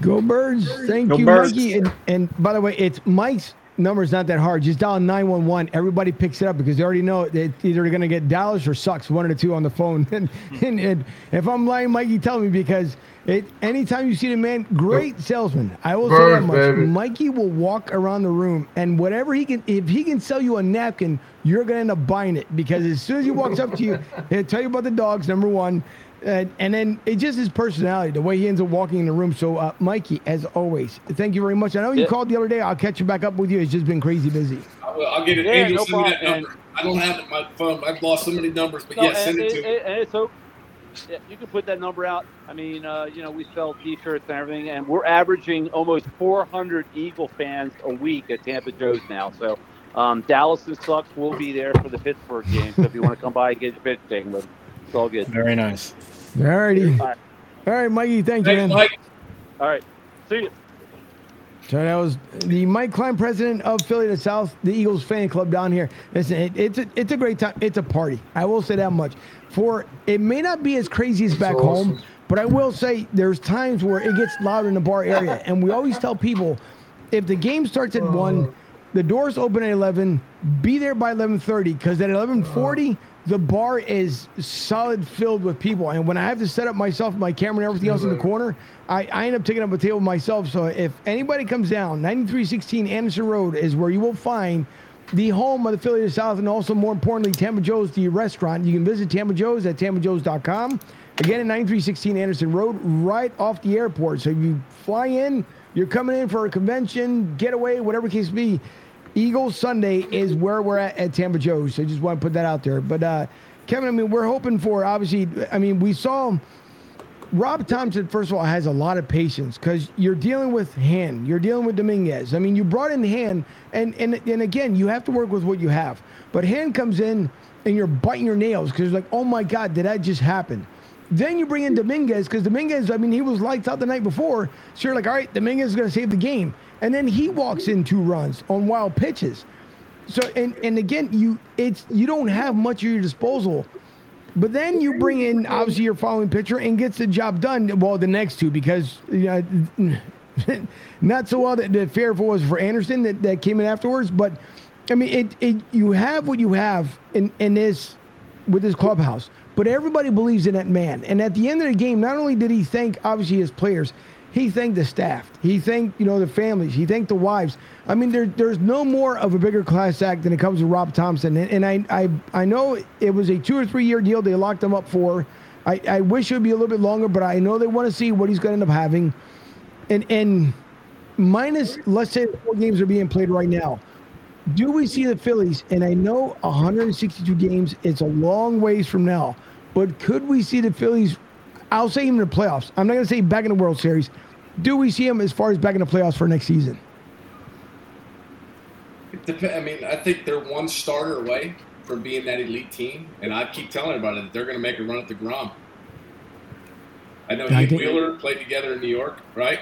Go birds. Thank Go you, Birds. Mikey. And, and by the way, it's Mike's number is not that hard. Just dial 911. Everybody picks it up because they already know it's either going to get Dallas or sucks, one of the two on the phone. And, and, and if I'm lying, Mikey, tell me because it anytime you see the man, great salesman. I will say that much. baby. Mikey will walk around the room and whatever he can, if he can sell you a napkin, you're going to end up buying it because as soon as he walks up to you, he'll tell you about the dogs, number one. And, and then it's just his personality, the way he ends up walking in the room. So, uh, Mikey, as always, thank you very much. I know you Yeah. called the other day. I'll catch you back up with you. It's just been crazy busy. I will, I'll get it. Yeah, Angel, no send me that problem. number. I don't have it my phone. I've lost so many numbers, but No, yeah, send and, it to me. and- and it's so. Yeah, you can put that number out. I mean, uh, you know, we sell T-shirts and everything, and we're averaging almost 400 Eagle fans a week at Tampa Joe's now. So um, Dallas and Sucks will be there for the Pittsburgh game. So if you want to come by and get your pitch taken with, it's all good. Very nice. Alrighty. All right. All right, Mikey, thank you, man. Mike. All right, see you. So that was the Mike Klein, president of Philly to South, the Eagles fan club down here. Listen, it, it's a, it's a great time. It's a party. I will say that much. For it may not be as crazy as back home, but I will say there's times where it gets loud in the bar area, and we always tell people if the game starts at one, uh. the doors open at eleven. Be there by eleven thirty because at eleven forty. The bar is solid filled with people, and when I have to set up myself, my camera, and everything else in the corner, I, I end up taking up a table myself. So if anybody comes down, 9316 Anderson Road is where you will find the home of the Philly of South, and also more importantly, Tampa Joe's, the restaurant. You can visit Tampa Joe's at tampajoes.com. Again, at 9316 Anderson Road, right off the airport. So if you fly in, you're coming in for a convention, getaway, whatever case be. Eagles Sunday is where we're at at Tampa Joe's. So just want to put that out there. But uh, Kevin, I mean, we're hoping for obviously. I mean, we saw Rob Thompson, first of all, has a lot of patience because you're dealing with hand, you're dealing with Dominguez. I mean, you brought in hand, and and and again, you have to work with what you have. But hand comes in, and you're biting your nails because you're like, oh my god, did that just happen? Then you bring in Dominguez because Dominguez, I mean, he was lights out the night before. So you're like, all right, Dominguez is going to save the game, and then he walks in two runs on wild pitches. So and and again, you it's you don't have much at your disposal. But then you bring in obviously your following pitcher and gets the job done. Well, the next two because you know, not so well that the Fairfield was for Anderson that, that came in afterwards. But I mean, it, it you have what you have in in this with this clubhouse. But everybody believes in that man. And at the end of the game, not only did he thank obviously his players, he thanked the staff. He thanked you know the families. He thanked the wives. I mean, there, there's no more of a bigger class act than it comes to Rob Thompson. And, and I, I I know it was a two or three year deal they locked him up for. I, I wish it would be a little bit longer, but I know they want to see what he's going to end up having. And and minus let's say four games are being played right now. Do we see the Phillies? And I know 162 games, it's a long ways from now, but could we see the Phillies? I'll say him in the playoffs. I'm not going to say back in the World Series. Do we see him as far as back in the playoffs for next season? It dep- I mean, I think they're one starter away from being that elite team, and I keep telling everybody that they're going to make a run at deGrom. I know I you think- Wheeler played together in New York, right?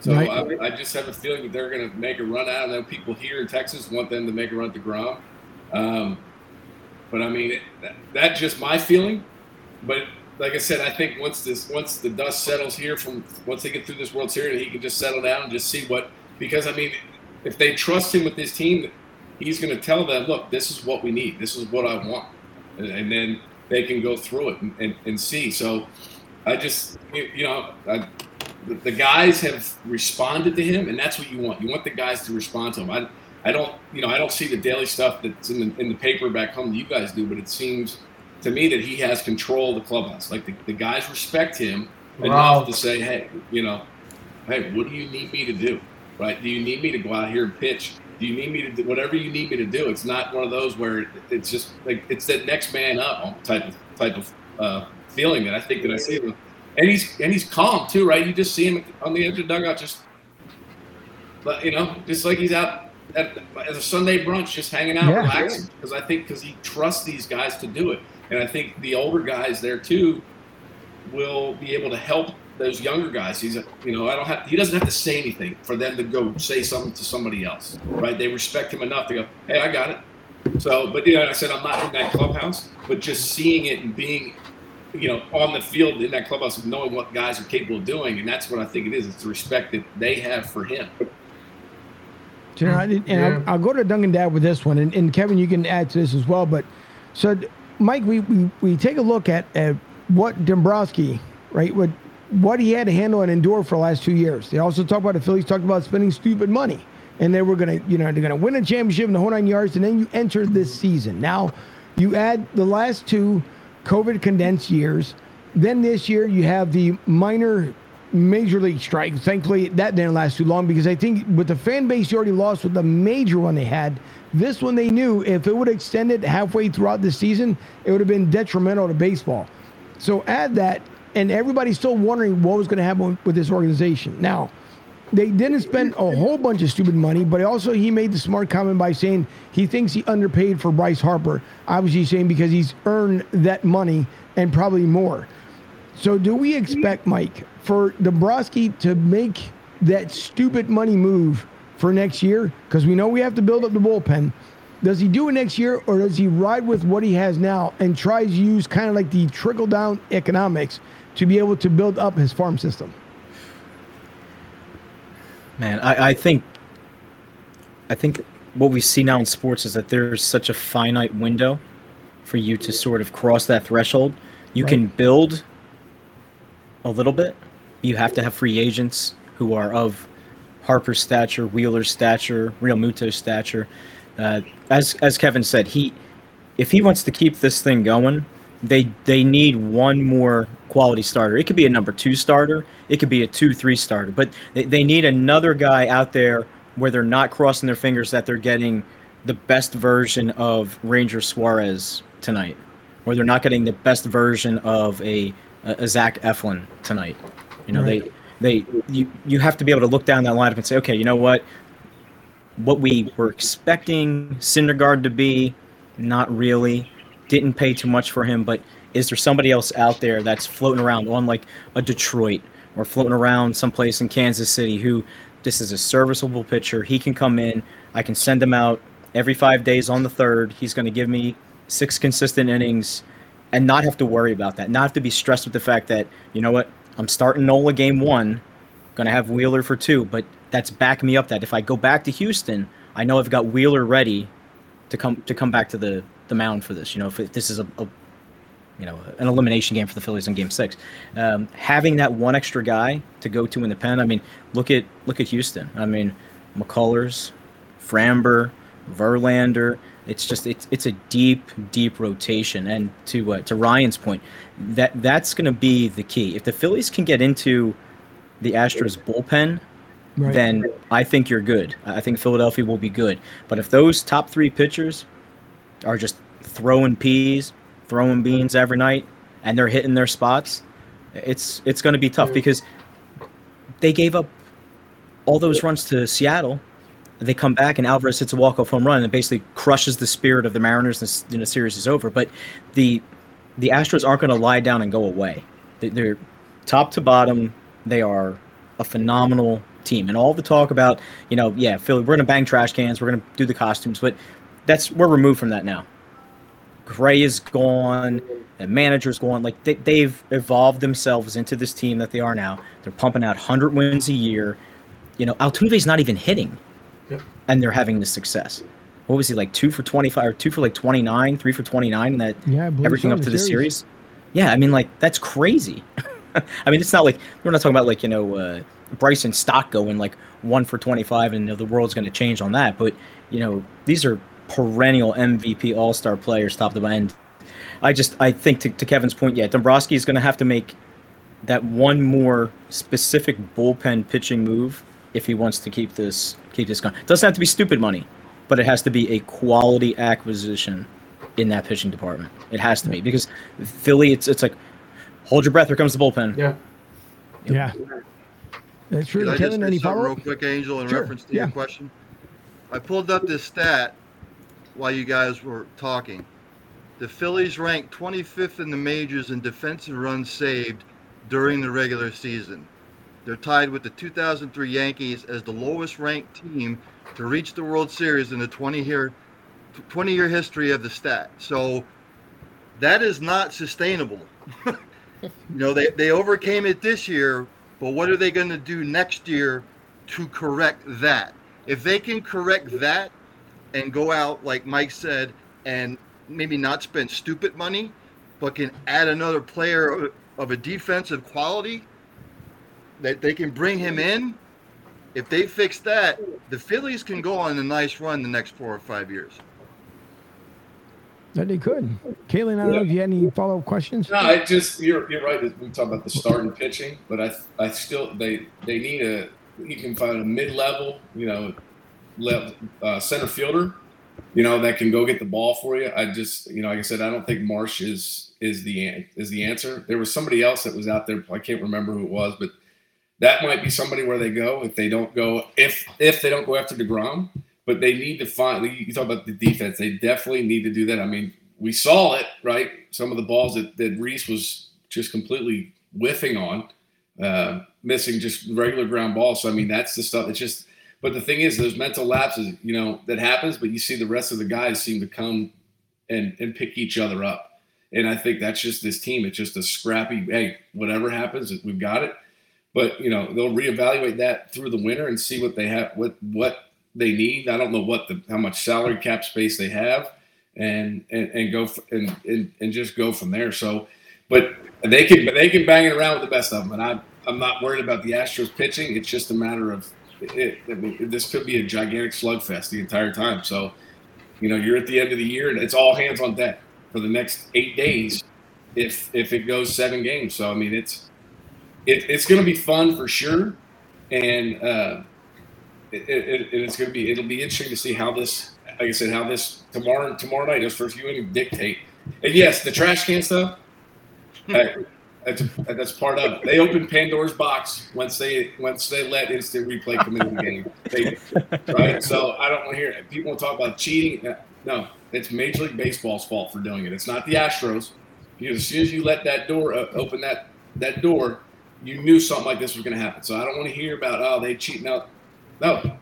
So Right. I, I just have a feeling that they're going to make a run out. I know people here in Texas want them to make a run at deGrom, um, but I mean, it, that, that's just my feeling. But like I said, I think once this once the dust settles here from once they get through this World Series, he can just settle down and just see what because I mean, if they trust him with this team, he's going to tell them, look, this is what we need, this is what I want, and, and then they can go through it and, and, and see. So I just you know I, the, the guys have responded to him, and that's what you want. You want the guys to respond to him. I I don't you know I don't see the daily stuff that's in the in the paper back home that you guys do, but it seems to me that he has control of the clubhouse. Like the, the guys respect him wow. enough to say, hey, you know, hey, what do you need me to do? Right? Do you need me to go out here and pitch? Do you need me to do whatever you need me to do? It's not one of those where it's just like it's that next man up type of type of uh, feeling that I think that I see him. And he's and he's calm too, right? You just see him on the edge of the dugout, just, but you know, just like he's out at, at a Sunday brunch, just hanging out, yeah, relaxing. Because I think because he trusts these guys to do it. And I think the older guys there too will be able to help those younger guys. He's, you know, I don't have, he doesn't have to say anything for them to go say something to somebody else, right? They respect him enough to go, hey, I got it. So, but yeah, I said I'm not in that clubhouse, but just seeing it and being, you know, on the field in that clubhouse and knowing what guys are capable of doing, and that's what I think it is. It's the respect that they have for him. You know, and yeah. I'll, I'll, go to Duncan Dad with this one, and, and Kevin, you can add to this as well. But so Mike, we, we, we take a look at, at what Dombrowski, right, what what he had to handle and endure for the last two years. They also talk about the Phillies talked about spending stupid money, and they were gonna, you know, they're gonna win a championship in the whole nine yards, and then you enter this season. Now, you add the last two COVID condensed years. Then this year you have the minor major league strike. Thankfully, that didn't last too long because I think with the fan base you already lost with the major one they had, this one they knew if it would have extended halfway throughout the season, it would have been detrimental to baseball. So add that, and everybody's still wondering what was going to happen with this organization. Now, they didn't spend a whole bunch of stupid money, but also he made the smart comment by saying he thinks he underpaid for Bryce Harper. Obviously, saying because he's earned that money and probably more. So, do we expect Mike for Dombrowski to make that stupid money move for next year? Because we know we have to build up the bullpen. Does he do it next year, or does he ride with what he has now and tries to use kind of like the trickle down economics to be able to build up his farm system? Man, I, I think, I think what we see now in sports is that there's such a finite window for you to sort of cross that threshold. You right. can build a little bit. You have to have free agents who are of Harper's stature, Wheeler's stature, Real Realmuto's stature. Uh, as as Kevin said, he if he wants to keep this thing going, they they need one more quality starter. It could be a number two starter, it could be a two three starter, but they, they need another guy out there where they're not crossing their fingers that they're getting the best version of Ranger Suarez tonight, or they're not getting the best version of a a, a Zach Eflin tonight. You know right. they they you you have to be able to look down that lineup and say, okay, you know what, what we were expecting Syndergaard to be, not really. Didn't pay too much for him, but is there somebody else out there that's floating around on like a Detroit or floating around someplace in Kansas City who this is a serviceable pitcher. He can come in. I can send him out every five days on the third. He's going to give me six consistent innings and not have to worry about that. Not have to be stressed with the fact that, you know what, I'm starting Nola game one, going to have Wheeler for two, but that's back me up that if I go back to Houston, I know I've got Wheeler ready to come to come back to the the mound for this. You know, if this is a, a you know an elimination game for the Phillies in Game Six, um, having that one extra guy to go to in the pen. I mean, look at look at Houston. I mean, McCullers, Framber, Verlander. It's just it's it's a deep deep rotation, and to uh, to Ryan's point, that that's going to be the key. If the Phillies can get into the Astros bullpen, right. then I think you're good. I think Philadelphia will be good. But if those top three pitchers are just throwing peas, throwing beans every night, and they're hitting their spots, it's it's going to be tough because they gave up all those runs to Seattle they come back and Alvarez hits a walk-off home run and basically crushes the spirit of the Mariners and the series is over. But the the Astros aren't going to lie down and go away. They're top to bottom. They are a phenomenal team. And all the talk about, you know, yeah, Philly, we're going to bang trash cans, we're going to do the costumes, but that's we're removed from that now. Gray is gone. that managers gone. like they, they've evolved themselves into this team that they are now. They're pumping out 100 wins a year. You know, Altuve's not even hitting. And they're having this success. What was he like? Two for 25 or two for like 29, three for 29 and that Yeah, everything so up to the the series. series. Yeah, I mean, like that's crazy. I mean, it's not like we're not talking about like you know uh, Bryson Stott going like one for twenty five, and you know, the world's going to change on that. But you know, these are perennial MVP All Star players, top to end. I just I think to, to Kevin's point, yeah, Dombrowski is going to have to make that one more specific bullpen pitching move if he wants to keep this keep this going. It doesn't have to be stupid money, but it has to be a quality acquisition in that pitching department. It has to be because Philly, it's it's like hold your breath. Here comes the bullpen. Yeah. Yeah. That's true. Can I just Kevin, any something real quick, Angel, in Sure, reference to yeah. your question? I pulled up this stat while you guys were talking. The Phillies ranked 25th in the majors in defensive runs saved during the regular season. They're tied with the 2003 Yankees as the lowest ranked team to reach the World Series in the 20 year 20 year history of the stat. So that is not sustainable. you know, they, they overcame it this year, but what are they going to do next year to correct that? If they can correct that and go out, like Mike said, and maybe not spend stupid money, but can add another player of- of a defensive quality that they can bring him in. If they fix that, the Phillies can go on a nice run the next four or five years. that they could? Kayleen, I don't know if you had any follow up questions. No, I just you're you're right. We talk about the starting pitching, but I I still they they need a you can find a mid level, you know, level uh, center fielder, you know, that can go get the ball for you. I just you know, like I said, I don't think Marsh is is the is the answer. There was somebody else that was out there. I can't remember who it was, but that might be somebody where they go if they don't go if if they don't go after Degrom. But they need to find. You talk about the defense. They definitely need to do that. I mean, we saw it, right? Some of the balls that, that Reese was just completely whiffing on, uh, missing just regular ground balls. So I mean, that's the stuff. It's just. But the thing is, those mental lapses, you know, that happens. But you see the rest of the guys seem to come and and pick each other up. And I think that's just this team. It's just a scrappy. Hey, whatever happens, we've got it. But you know, they'll reevaluate that through the winter and see what they have, what what they need. I don't know what the how much salary cap space they have, and and, and go f- and, and and just go from there. So, but they can they can bang it around with the best of them, and I I'm not worried about the Astros pitching. It's just a matter of it, I mean, this could be a gigantic slugfest the entire time. So, you know, you're at the end of the year, and it's all hands on deck for the next eight days. If if it goes seven games, so I mean, it's it, it's going to be fun for sure, and uh, it, it, it- it's going to be it'll be interesting to see how this, like I said, how this tomorrow tomorrow night first few innings dictate. And yes, the trash can stuff. uh, that's, that's part of it. They opened Pandora's box once they once they let instant replay come into the game. They, right? So I don't want to hear it. People want to talk about cheating. Uh, No, it's Major League Baseball's fault for doing it. It's not the Astros. Because as soon as you let that door uh, open that that door, you knew something like this was going to happen. So I don't want to hear about oh they cheating out. No,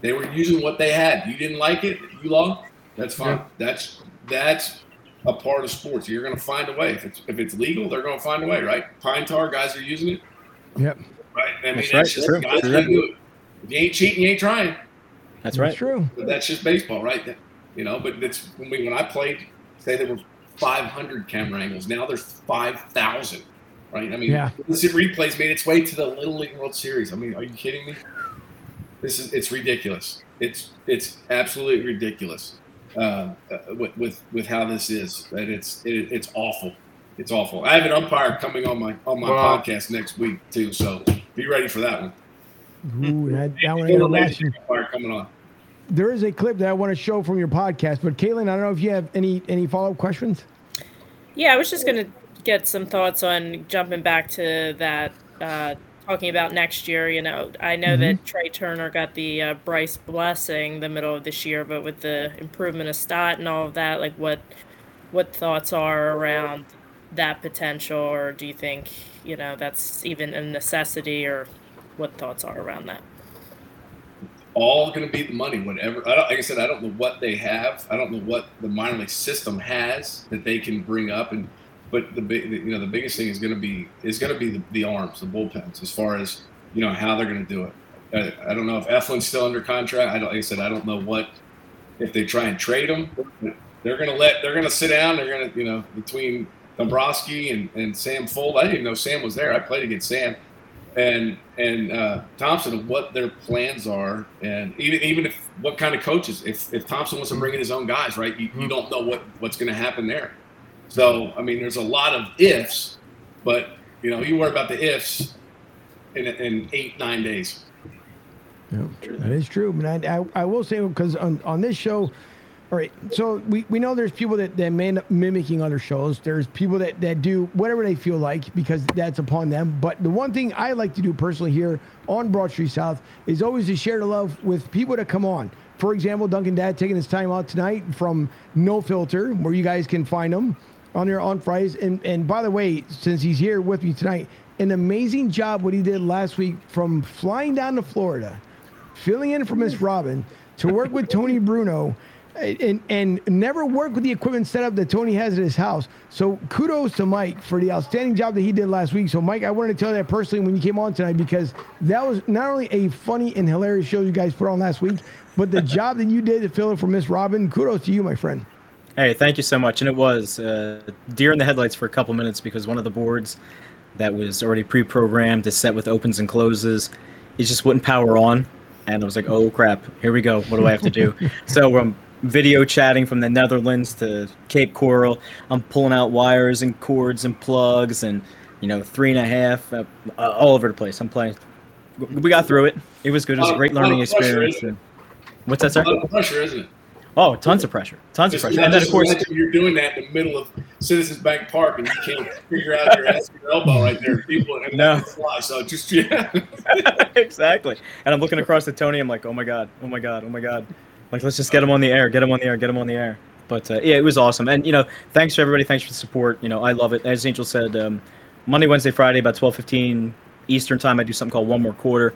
they were using what they had. You didn't like it, you lost. That's fine. Yeah. That's that's a part of sports. You're going to find a way. If it's if it's legal, they're going to find a way, right? Pine tar guys are using it, Yep. right? I mean, That's that's, right. just True. guys True. do it. If you ain't cheating, you ain't trying. That's right. That's true. But that's just baseball, right? That- You know, but it's when we when I played, say there were 500 camera angles. Now there's 5,000, right? I mean, Yeah. this replays made its way to the Little League World Series. I mean, are you kidding me? This is it's ridiculous. It's it's absolutely ridiculous uh, uh, with, with with how this is. That it's it, it's awful. It's awful. I have an umpire coming on my on my Wow. podcast next week too, so be ready for that one. Ooh, that, that one ain't gonna last you. Umpire coming on. There is a clip that I want to show from your podcast, but Caitlin, I don't know if you have any any follow up questions. Yeah, I was just gonna get some thoughts on jumping back to that, uh, talking about next year. You know, I know that Trey Turner got the uh, Bryce blessing the middle of this year, but with the improvement of Stott and all of that, like what what thoughts are around that potential, or do you think you know that's even a necessity, or what thoughts are around that? all going to be the money, whatever. I don't, like I said, I don't know what they have. I don't know what the minor league system has that they can bring up, and but the big, you know, the biggest thing is going to be is going to be the, the arms, the bullpens, as far as you know how they're going to do it. I, I, don't know if Eflin's still under contract. I don't. Like I said, I don't know what if they try and trade him. They're going to let. They're going to sit down. They're going to, you know, between Dombrowski and, and Sam Fuld. I didn't even know Sam was there. I played against Sam and and uh, Thompson what their plans are, and even even if what kind of coaches. If if Thompson wants to bring in his own guys, right, you, you don't know what what's going to happen there. So I mean, there's a lot of ifs, but you know, you worry about the ifs in in eight nine days. Yeah, that is true. But I, I, I will say because on, on this show, all right. So we, we know there's people that, that may end up mimicking other shows. There's people that, that do whatever they feel like because that's upon them. But the one thing I like to do personally here on Broad Street South is always to share the love with people that come on. For example, Duncan Dad taking his time out tonight from No Filter, where you guys can find him on here on Fridays. And and by the way, since he's here with me tonight, an amazing job what he did last week from flying down to Florida, filling in for Miss Robin to work with Tony Bruno and and never work with the equipment setup that Tony has at his house. So kudos to Mike for the outstanding job that he did last week. So Mike, I wanted to tell you that personally when you came on tonight because that was not only a funny and hilarious show you guys put on last week, but the job that you did to fill in for Miss Robin. Kudos to you, my friend. Hey, thank you so much. And it was uh, deer in the headlights for a couple minutes because one of the boards that was already pre-programmed to set with opens and closes, it just wouldn't power on and I was like, "Oh crap, here we go. What do I have to do?" so um, video chatting from the Netherlands to Cape Coral. I'm pulling out wires and cords and plugs and you know three and a half uh, all over the place. I'm playing. We got through it. It was good. It was a great learning experience. What's that, sir? A lot of pressure, isn't it? Oh, tons of pressure. Tons of pressure. And then, of course, you're doing that in the middle of Citizens Bank Park and you can't figure out your ass your elbow right there. People and no. fly. So just, yeah. exactly. And I'm looking across at Tony. I'm like, oh my God, oh my God, oh my God. Like, let's just get him on the air, get him on the air, get him on the air. But uh, yeah, it was awesome. And, you know, thanks to everybody. Thanks for the support. You know, I love it. As Angel said, um, Monday, Wednesday, Friday, about 12:15 Eastern time, I do something called One More Quarter.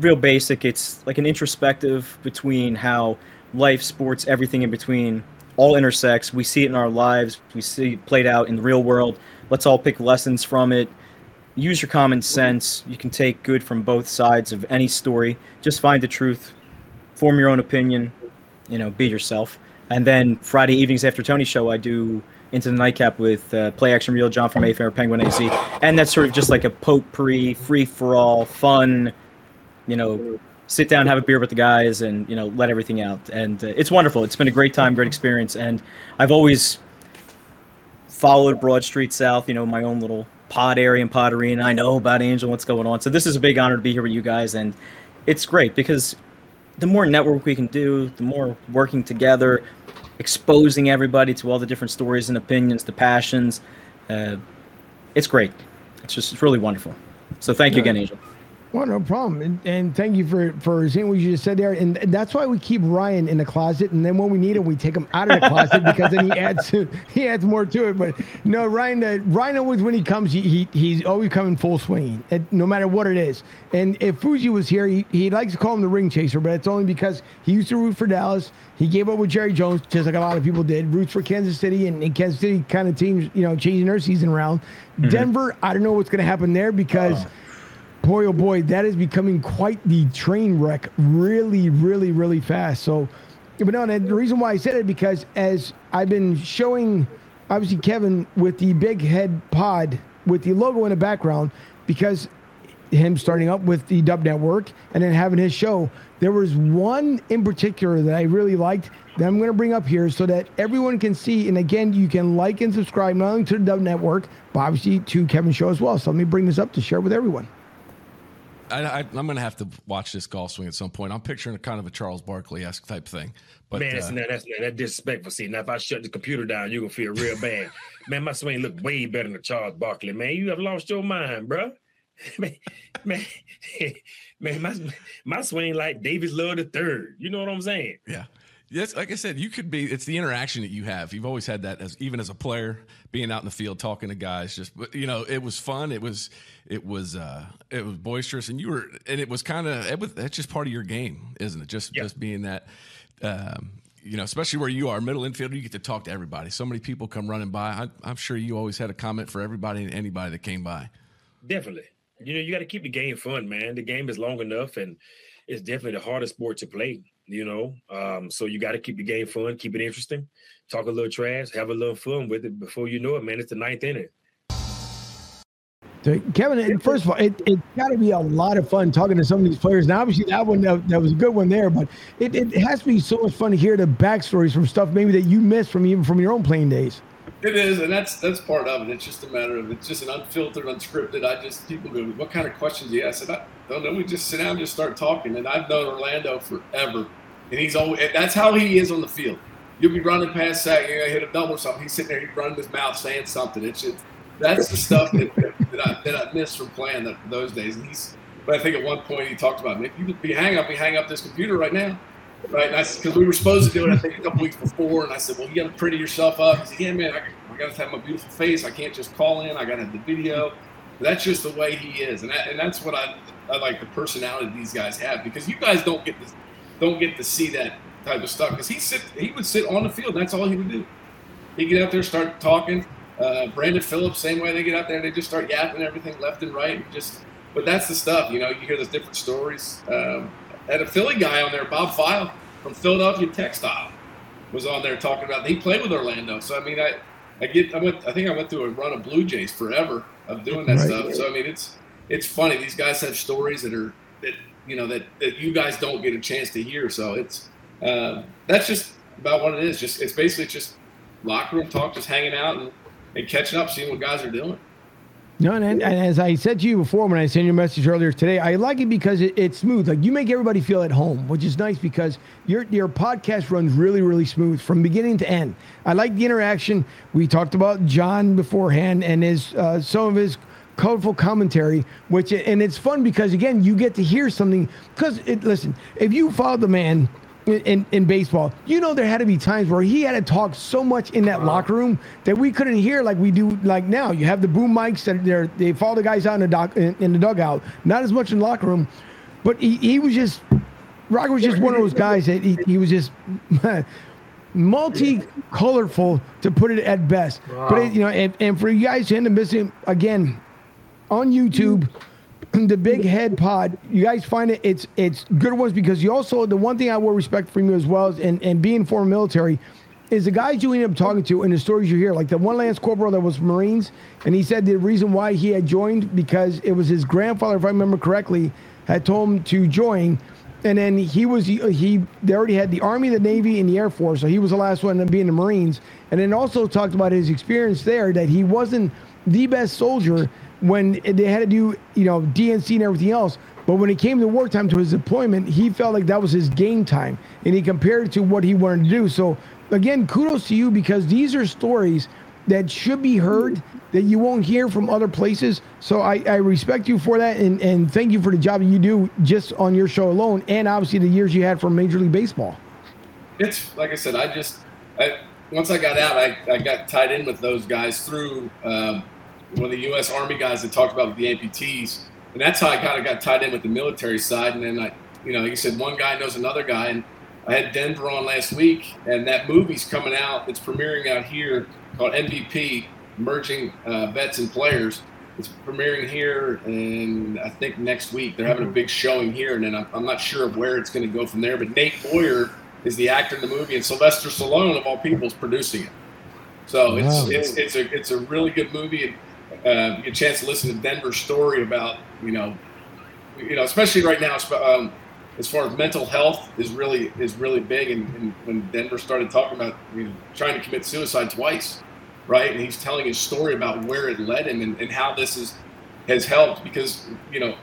Real basic. It's like an introspective between how life, sports, everything in between all intersects. We see it in our lives. We see it played out in the real world. Let's all pick lessons from it. Use your common sense. You can take good from both sides of any story. Just find the truth. Form your own opinion. You know, be yourself. And then Friday evenings after Tony's show, I do into the nightcap with uh, Play Action Real, John from Mayfair, Penguin AZ, and that's sort of just like a potpourri, free for all, fun, you know, sit down, have a beer with the guys, and you know, let everything out. And uh, it's wonderful. It's been a great time, great experience, and I've always followed Broad Street South. You know, my own little pod area and pod arena. I know about Angel, what's going on. So this is a big honor to be here with you guys, and it's great because the more network we can do, the more working together, exposing everybody to all the different stories and opinions, the passions. Uh, it's great. It's just it's really wonderful. So thank you again, Angel. Well, no problem, and, and, thank you for for saying what you just said there. And that's why we keep Ryan in the closet, and then when we need him, we take him out of the closet because then he adds he adds more to it. But no, Ryan, uh, Ryan always when he comes, he, he he's always coming full swing, no matter what it is. And if Fuji was here, he, he likes to call him the ring chaser, but it's only because he used to root for Dallas. He gave up with Jerry Jones, just like a lot of people did. Roots for Kansas City, and, and Kansas City kind of teams, you know, changing their season around. Mm-hmm. Denver, I don't know what's going to happen there because. Oh boy, oh boy, that is becoming quite the train wreck really, really, really fast. So, but no, the reason why I said it because as I've been showing, obviously Kevin with the big head pod with the logo in the background, because him starting up with the Dub Network and then having his show, there was one in particular that I really liked that I'm going to bring up here so that everyone can see. And again, you can like and subscribe not only to the Dub Network, but obviously to Kevin's show as well. So let me bring this up to share with everyone. I, am going to have to watch this golf swing at some point. I'm picturing a kind of a Charles Barkley esque type thing. But man, that's, uh, that's, that's disrespectful. See, now if I shut the computer down, you're gonna feel real bad. man, my swing look way better than a Charles Barkley. Man, you have lost your mind, bro. man, man, man, my my swing like Davis Love the third. You know what I'm saying? Yeah. Yes, like I said, you could be. It's the interaction that you have. You've always had that as even as a player, being out in the field talking to guys. Just you know, it was fun. It was it was uh it was boisterous, and you were and it was kind of it was that's just part of your game, isn't it? Just just being that. Um, you know, especially where you are, middle infielder, you get to talk to everybody. So many people come running by. I, I'm sure you always had a comment for everybody and anybody that came by. Definitely. You know, you got to keep the game fun, man. The game is long enough, and it's definitely the hardest sport to play. You know, um, so you got to keep the game fun, keep it interesting, talk a little trash, have a little fun with it. Before you know it, man, it's the ninth inning. Kevin, first of all, it, it got to be a lot of fun talking to some of these players. Now, obviously, that one that, that was a good one there, but it, it has to be so much fun to hear the backstories from stuff maybe that you missed from even from your own playing days. It is, and that's that's part of it. It's just a matter of it's just an unfiltered, unscripted. I just people go, "What kind of questions?" do you ask? I don't know. We just sit down and just start talking. And I've known Orlando forever, and he's always that's how he is on the field. You'll be running past that, you hit a double or something. He's sitting there, he's running his mouth saying something. It's just that's the stuff that, that I that I missed from playing the, those days. And he's, but I think at one point he talked about, if you be hang up, you hang up this computer right now right? because we were supposed to do it, I think, a couple weeks before, and I said, "Well, you got to pretty yourself up." He said, "Yeah, man, I, I got to have my beautiful face. I can't just call in. I got to have the video." But that's just the way he is, and that, and that's what I, I like the personality these guys have because you guys don't get to don't get to see that type of stuff because he sit he would sit on the field. That's all he would do. He'd get out there, start talking. Uh, Brandon Phillips, same way they get out there, they just start yapping everything left and right. And just, but that's the stuff, you know. You hear those different stories. Um, had a Philly guy on there, Bob File from Philadelphia Textile, was on there talking about. He played with Orlando, so I mean, I, I get, I went, I think I went through a run of Blue Jays forever of doing that right. stuff. So I mean, it's, it's funny. These guys have stories that are that you know that that you guys don't get a chance to hear. So it's, uh, that's just about what it is. Just it's basically just locker room talk, just hanging out and, and catching up, seeing what guys are doing. No, and, and, as I said to you before when I sent your message earlier today, I like it because it, it's smooth. Like you make everybody feel at home, which is nice because your your podcast runs really, really smooth from beginning to end. I like the interaction. We talked about John beforehand and his uh, some of his colorful commentary, which and it's fun because again you get to hear something. Because it, listen, if you follow the man in, in baseball, you know there had to be times where he had to talk so much in that locker room that we couldn't hear like we do like now. You have the boom mics that they're, they follow the guys out in the doc in, in, the dugout, not as much in the locker room, but he, he was just Roger was just one of those guys that he, he was just multi-colorful to put it at best. Wow. But it, you know, and, and for you guys to end up missing again on YouTube the Big Head Pod. You guys find it? It's it's good ones because you also the one thing I will respect from you as well as and, and being former military is the guys you end up talking to and the stories you hear. Like the one Lance Corporal that was Marines, and he said the reason why he had joined because it was his grandfather, if I remember correctly, had told him to join. And then he was he they already had the Army, the Navy, and the Air Force, so he was the last one to be in the Marines. And then also talked about his experience there that he wasn't the best soldier when they had to do, you know, DNC and everything else. But when it came to wartime to his deployment, he felt like that was his game time, and he compared it to what he wanted to do. So again, kudos to you because these are stories that should be heard that you won't hear from other places. So I, I respect you for that, and, and thank you for the job you do just on your show alone, and obviously the years you had for Major League Baseball. It's like I said, I just I, once I got out, I, I got tied in with those guys through um, one of the U.S. Army guys that talked about the amputees, and that's how I kind of got tied in with the military side. And then I, you know, like you said, one guy knows another guy, and I had Denver on last week, and that movie's coming out. It's premiering out here called MVP, Merging uh, Vets and Players. It's premiering here, and I think next week they're having a big showing here, and then I'm, I'm not sure of where it's going to go from there. But Nate Boyer is the actor in the movie, and Sylvester Stallone, of all people, is producing it. So wow. it's, it's it's a it's a really good movie. And uh, a chance to listen to Denver's story about you know, you know, especially right now, um, as far as mental health is really is really big. And, and when Denver started talking about you know, trying to commit suicide twice, right? And he's telling his story about where it led him and, and how this is has helped because you know,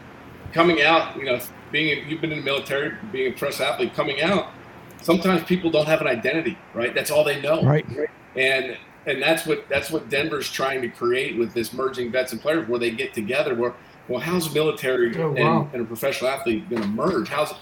coming out, you know, being you've been in the military, being a press athlete, coming out. Sometimes people don't have an identity, right? That's all they know. Right. And and that's what that's what Denver's trying to create with this merging vets and players, where they get together. Where well, how's military oh, wow. and, and, a professional athlete going to merge? How's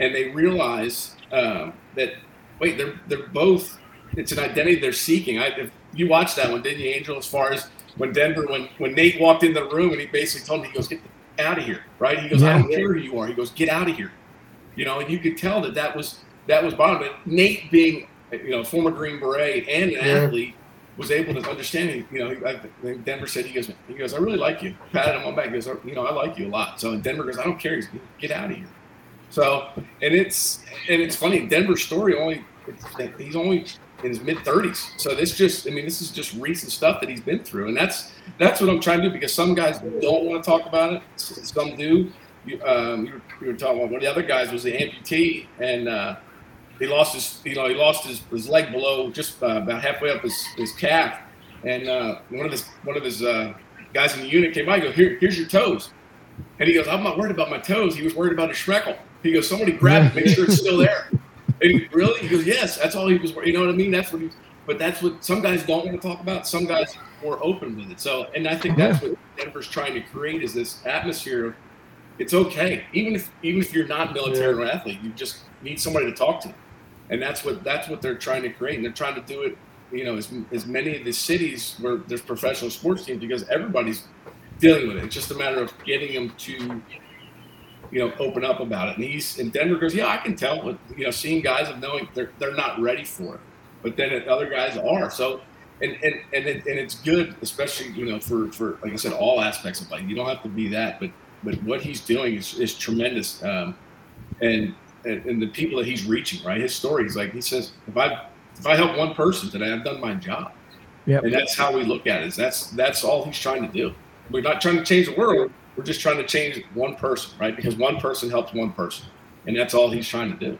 and they realize um, that wait, they're they're both. It's an identity they're seeking. I, if you watched that one, didn't you, Angel? As far as when Denver, when when Nate walked in the room and he basically told him, he goes, "Get out of here!" Right? He goes, yeah. "I don't care who you are." He goes, "Get out of here." You know, and you could tell that that was that was bottom. But Nate being you know, former Green Beret and an Yeah. athlete, was able to understand it. You know, I Denver said he goes, he goes, I really like you. Patted him on the back. He goes, you know, I like you a lot. So Denver goes, I don't care. He's, get out of here. So, and it's and it's funny. Denver's story only he's only in his mid thirties. So this just, I mean, this is just recent stuff that he's been through, and that's that's what I'm trying to do because some guys don't want to talk about it, some do. You, um, you, were, you were talking about one of the other guys was the amputee, and uh, he lost his, you know, he lost his, his leg below just uh, about halfway up his, his calf, and uh, one of his one of his uh, guys in the unit came by, and go, here, here's your toes, and he goes, I'm not worried about my toes. He was worried about his schmeckle. He goes, somebody grab it, make sure it's still there. And he, really? He goes, yes, that's all he was. You know what I mean? That's what he. But that's what some guys don't want to talk about. Some guys are more open with it. So, and I think that's what Denver's trying to create is this atmosphere of it's okay, even if even if you're not military or athlete, you just need somebody to talk to, and that's what that's what they're trying to create. And they're trying to do it, you know, as as many of the cities where there's professional sports teams because everybody's dealing with it. It's just a matter of getting them to you know, open up about it. And he's and Denver goes, yeah, I can tell. You know, seeing guys of knowing they're they're not ready for it, but then other guys are. So, and and and, it, and it's good, especially you know, for for like I said, all aspects of life. You don't have to be that, but but what he's doing is is tremendous. Um, and and, and the people that he's reaching, right? His story is like he says, if I if I help one person today, I've done my job. Yep. And that's how we look at it. Is that's that's all he's trying to do. We're not trying to change the world. We're just trying to change one person, right? Because one person helps one person, and that's all he's trying to do.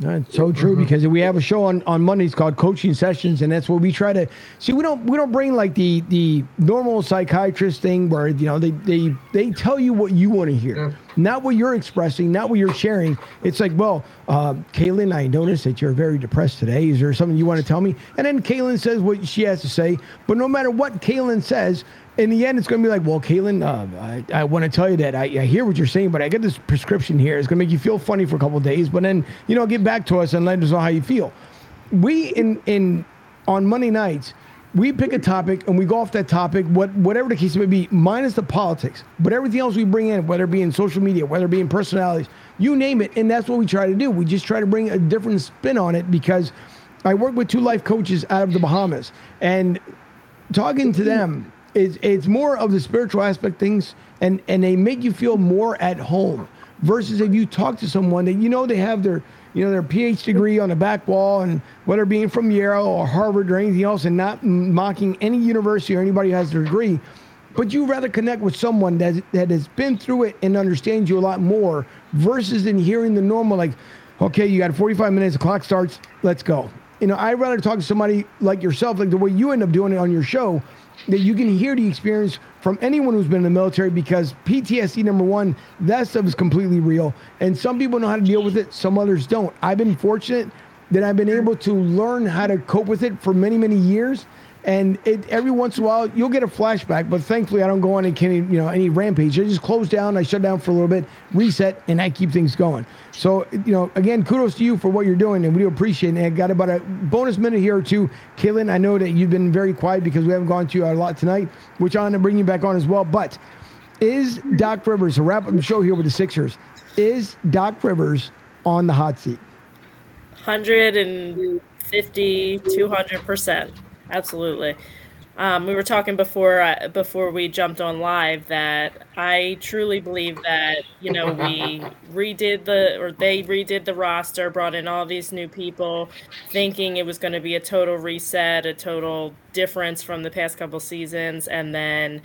That's so true because we have a show on, on Mondays called Coaching Sessions, and that's where we try to see. We don't we don't bring like the the normal psychiatrist thing where you know they they they tell you what you want to hear, not what you're expressing, not what you're sharing. It's like, well, uh, Kaylin, I noticed that you're very depressed today. Is there something you want to tell me? And then Kaylin says what she has to say. But no matter what Kaylin says, in the end, it's going to be like, well, Kaylin, uh, I, I want to tell you that I, I hear what you're saying, but I get this prescription here. It's going to make you feel funny for a couple of days, but then you know, get back to us and let us know how you feel. We in in on Monday nights, we pick a topic and we go off that topic, what whatever the case may be, minus the politics, but everything else we bring in, whether it be in social media, whether it be in personalities, you name it, and that's what we try to do. We just try to bring a different spin on it because I work with two life coaches out of the Bahamas, and talking to them is it's more of the spiritual aspect things and and they make you feel more at home versus if you talk to someone that you know they have their you know their PhD degree on the back wall and whether being from Yale or Harvard or anything else and not mocking any university or anybody who has their degree but you rather connect with someone that that has been through it and understands you a lot more versus in hearing the normal like okay you got 45 minutes the clock starts let's go. You know i'd rather talk to somebody like yourself like the way you end up doing it on your show that you can hear the experience from anyone who's been in the military because PTSD number one, that stuff is completely real. And some people know how to deal with it, some others don't. I've been fortunate that I've been able to learn how to cope with it for many, many years. And it, every once in a while, you'll get a flashback, but thankfully, I don't go on any, you know, any rampage. I just close down, I shut down for a little bit, reset, and I keep things going. So, you know, again, kudos to you for what you're doing, and we do appreciate it. And I got about a bonus minute here or two. Kaylin, I know that you've been very quiet because we haven't gone to you a lot tonight, which I'm going to bring you back on as well. But is Doc Rivers, to wrap up the show here with the Sixers, is Doc Rivers on the hot seat? 150 200% absolutely. Um, we were talking before uh, before we jumped on live that I truly believe that you know we redid the or they redid the roster, brought in all these new people, thinking it was going to be a total reset, a total difference from the past couple seasons, and then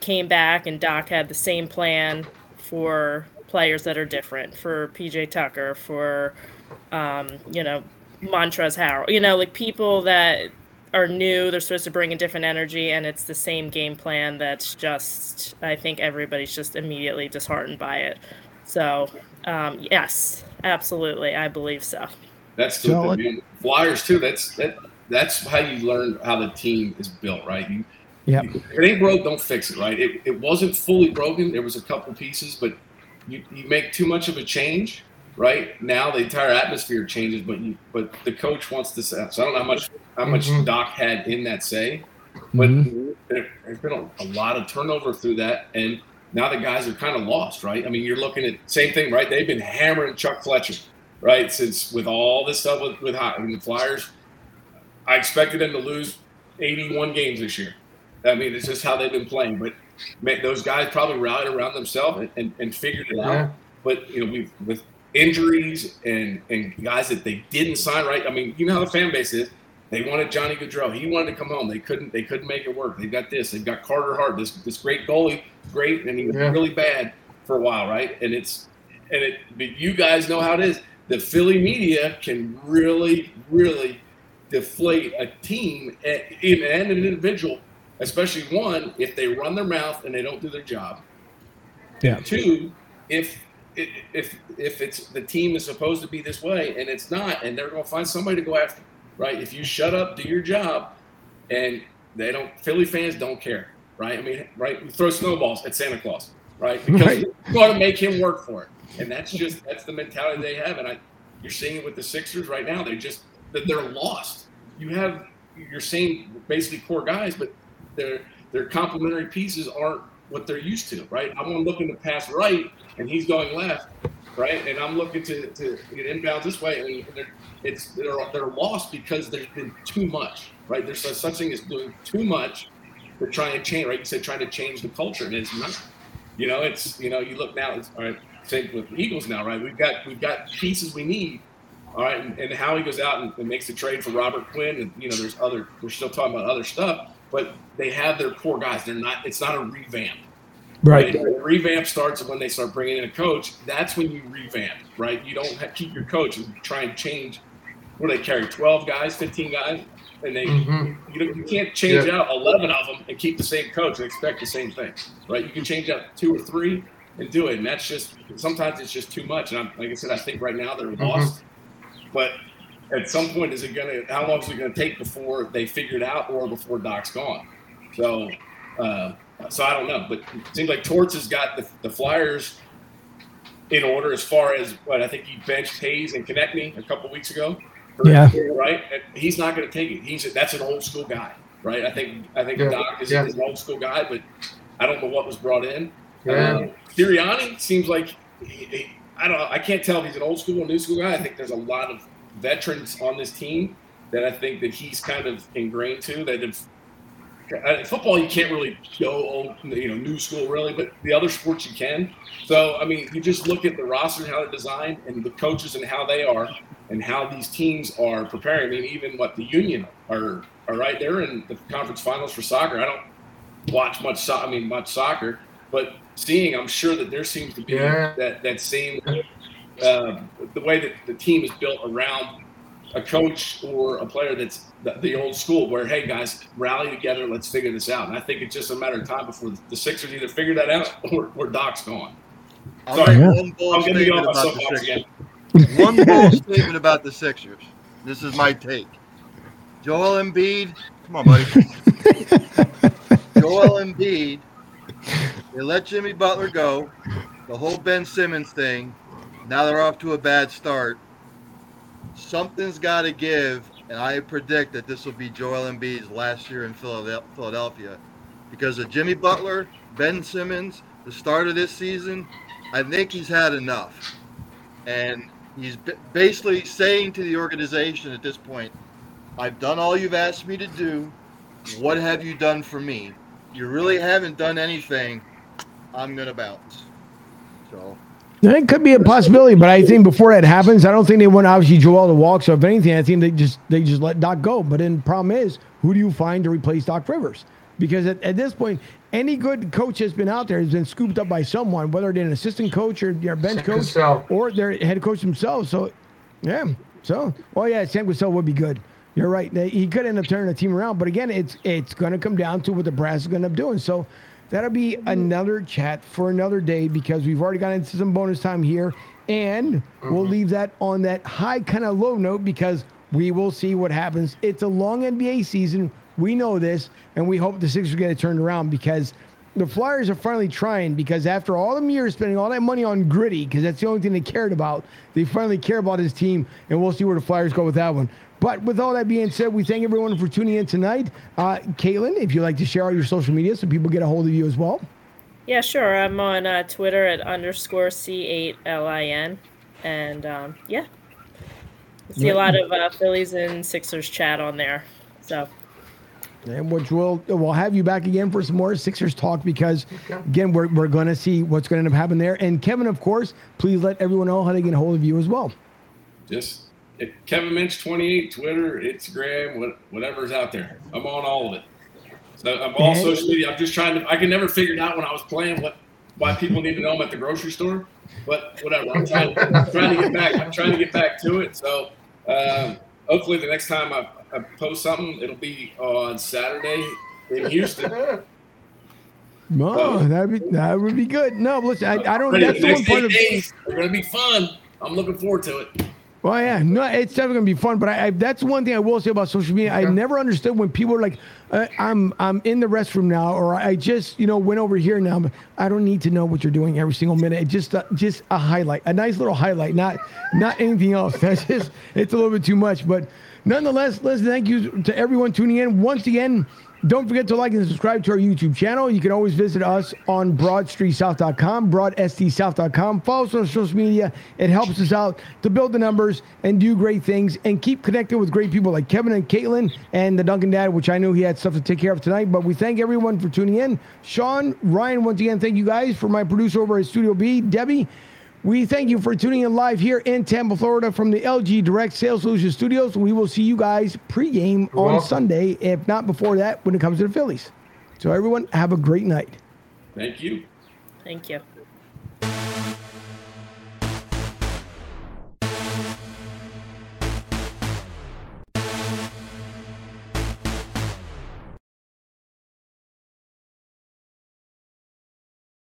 came back and Doc had the same plan for players that are different for PJ Tucker, for um, you know Montrezl Harrell, you know like people that are new. They're supposed to bring a different energy, and it's the same game plan. That's just, I think everybody's just immediately disheartened by it. So, um, yes, absolutely, I believe so. That's So stupid. what- man. Flyers too. That's that. That's how you learn how the team is built, right? You, Yep. If it ain't broke, don't fix it, right? It, it wasn't fully broken. There was a couple pieces, but you, you make too much of a change, right? Now the entire atmosphere changes, but you but the coach wants to say. So I don't know how much how much Mhm. Doc had in that say, but Mhm. there, there's been a, a lot of turnover through that, and now the guys are kind of lost, right? I mean, you're looking at same thing, right? They've been hammering Chuck Fletcher, right? Since with all this stuff with with hot, I mean, the Flyers, I expected them to lose 81 games this year. I mean, it's just how they've been playing. But man, those guys probably rallied around themselves and, and, and figured it Yeah. out. But you know, we with injuries and and guys that they didn't sign right. I mean, you know how the fan base is. They wanted Johnny Gaudreau. He wanted to come home. They couldn't. They couldn't make it work. They've got this. They've got Carter Hart. This this great goalie, great, and he was Yeah. really bad for a while, right? And it's and it. But you guys know how it is. The Philly media can really, really deflate a team and, and an individual, especially one if they run their mouth and they don't do their job. Yeah. Two, if if if it's the team is supposed to be this way and it's not, and they're going to find somebody to go after, right? If you shut up, do your job, and they don't, Philly fans don't care, right? I mean, right? We throw snowballs at Santa Claus, right? Because Right. you got to make him work for it, and that's just that's the mentality they have, and I, you're seeing it with the Sixers right now. They just that they're lost. You have you're saying basically core guys, but their their complementary pieces aren't what they're used to, right? I'm looking to pass right, and he's going left, right? And I'm looking to, to get inbounds this way, and they're, it's they're they're lost because there's been too much, right? There's such thing as doing too much. They're trying to change, right? You said trying to change the culture, and it's not. You know, it's you know, you look now. It's all right. Same with Eagles now, right? We've got we've got pieces we need. All right, and, and Howie goes out and, and makes the trade for Robert Quinn, and you know, there's other. We're still talking about other stuff, but they have their core guys. They're not. It's not a revamp. Right. The revamp starts when they start bringing in a coach. That's when you revamp, right? You don't have, keep your coach and try and change. What do they carry? Twelve guys, fifteen guys, and they Mhm. you, you can't change Yeah. out eleven of them and keep the same coach and expect the same thing, right? You can change out two or three and do it, and that's just sometimes it's just too much. And I'm, like I said, I think right now they're lost, but at some point, is it gonna? How long is it gonna take before they figure it out, or before Doc's gone? So, uh, so I don't know, but it seems like Torts has got the, the Flyers in order as far as what I think he benched Hayes and Konecny a couple weeks ago. Yeah. Right. And he's not going to take it. He's that's an old school guy, right? I think I think Yeah, Doc is, yeah. is an old school guy, but I don't know what was brought in. Yeah. Um, Sirianni seems like he, he- I don't know. I can't tell if he's an old school or new school guy. I think there's a lot of veterans on this team that I think that he's kind of ingrained to. That if uh, football, you can't really go old, you know, new school really, but the other sports you can. So I mean, you just look at the roster and how they're designed, and the coaches and how they are, and how these teams are preparing. I mean, even what the Union are are right there in the conference finals for soccer. I don't watch much. So- I mean, much soccer, but seeing, I'm sure that there seems to be Yeah. that that same uh, the way that the team is built around a coach or a player that's the, the old school, where hey guys, rally together, let's figure this out. And I think it's just a matter of time before the Sixers either figure that out or, or Doc's gone. I'll Sorry. one bold I'm going to get statement off my about the Sixers. again. One bold statement about the Sixers. This is my take. Joel Embiid, come on, buddy. Joel Embiid. They let Jimmy Butler go. The whole Ben Simmons thing. Now they're off to a bad start. Something's got to give, and I predict that this will be Joel Embiid's last year in Philadelphia because of Jimmy Butler, Ben Simmons, the start of this season. I think he's had enough. And he's basically saying to the organization at this point, I've done all you've asked me to do. What have you done for me? You really haven't done anything. I'm going to bounce. So, It could be a possibility, but I think before that happens, I don't think they want obviously Joel to walk. So if anything, I think they just they just let Doc go. But then the problem is, who do you find to replace Doc Rivers? Because at, at this point, any good coach that's been out there has been scooped up by someone, whether they're an assistant coach or their bench Sam coach Cassell. or their head coach themselves. So, yeah. So, well, yeah, Sam Cassell would be good. You're right. He could end up turning the team around, but again, it's it's going to come down to what the brass is going to end up doing. So, that'll be another chat for another day because we've already got into some bonus time here, and we'll mm-hmm. leave that on that high kind of low note because we will see what happens. It's a long NBA season. We know this, and we hope the Sixers get it turned around because the Flyers are finally trying because after all them years spending all that money on gritty, because that's the only thing they cared about, they finally care about his team, and we'll see where the Flyers go with that one. But with all that being said, we thank everyone for tuning in tonight. Uh, Caitlin, if you'd like to share all your social media so people get a hold of you as well. Yeah, sure. I'm on uh, Twitter at underscore C8LIN. And um, yeah, See a lot of uh, Phillies and Sixers chat on there. So And which we'll we'll have you back again for some more Sixers talk because again we're, we're going to see what's going to end up happening there. And Kevin, of course, please let everyone know how to get a hold of you as well. Just eh, Kevin Minch 28, Twitter, Instagram, what, whatever's out there. I'm on all of it. So I'm all And- social media. I'm just trying to. I can never figure it out when I was playing what why people need to know I'm at the grocery store. But whatever. I'm trying, trying to get back. I'm trying to get back to it. So um, hopefully the next time I, I post something, it'll be on Saturday in Houston. Oh, that'd be that would be good. No, listen, I, I don't. That's the one part of. days are going to be fun. I'm looking forward to it. Well, yeah, no, it's definitely gonna be fun. But I, I that's one thing I will say about social media. I never understood when people are like, uh, "I'm I'm in the restroom now," or "I just you know went over here now." But I don't need to know what you're doing every single minute. It just uh, just a highlight, a nice little highlight, not not anything else. That's just it's a little bit too much. But nonetheless, listen, thank you to everyone tuning in once again. Don't forget to like and subscribe to our YouTube channel. You can always visit us on broadstreetsouth.com, broadsdsouth.com. Follow us on social media. It helps us out to build the numbers and do great things and keep connected with great people like Kevin and Caitlin and the Duncan Dad, which I know he had stuff to take care of tonight. But we thank everyone for tuning in. Sean, Ryan, once again, thank you guys for my producer over at Studio B, Debbie. We thank you for tuning in live here in Tampa, Florida from the LG Direct Sales Solutions Studios. We will see you guys pregame on welcome. Sunday, if not before that, when it comes to the Phillies. So, everyone, have a great night. Thank you. thank you.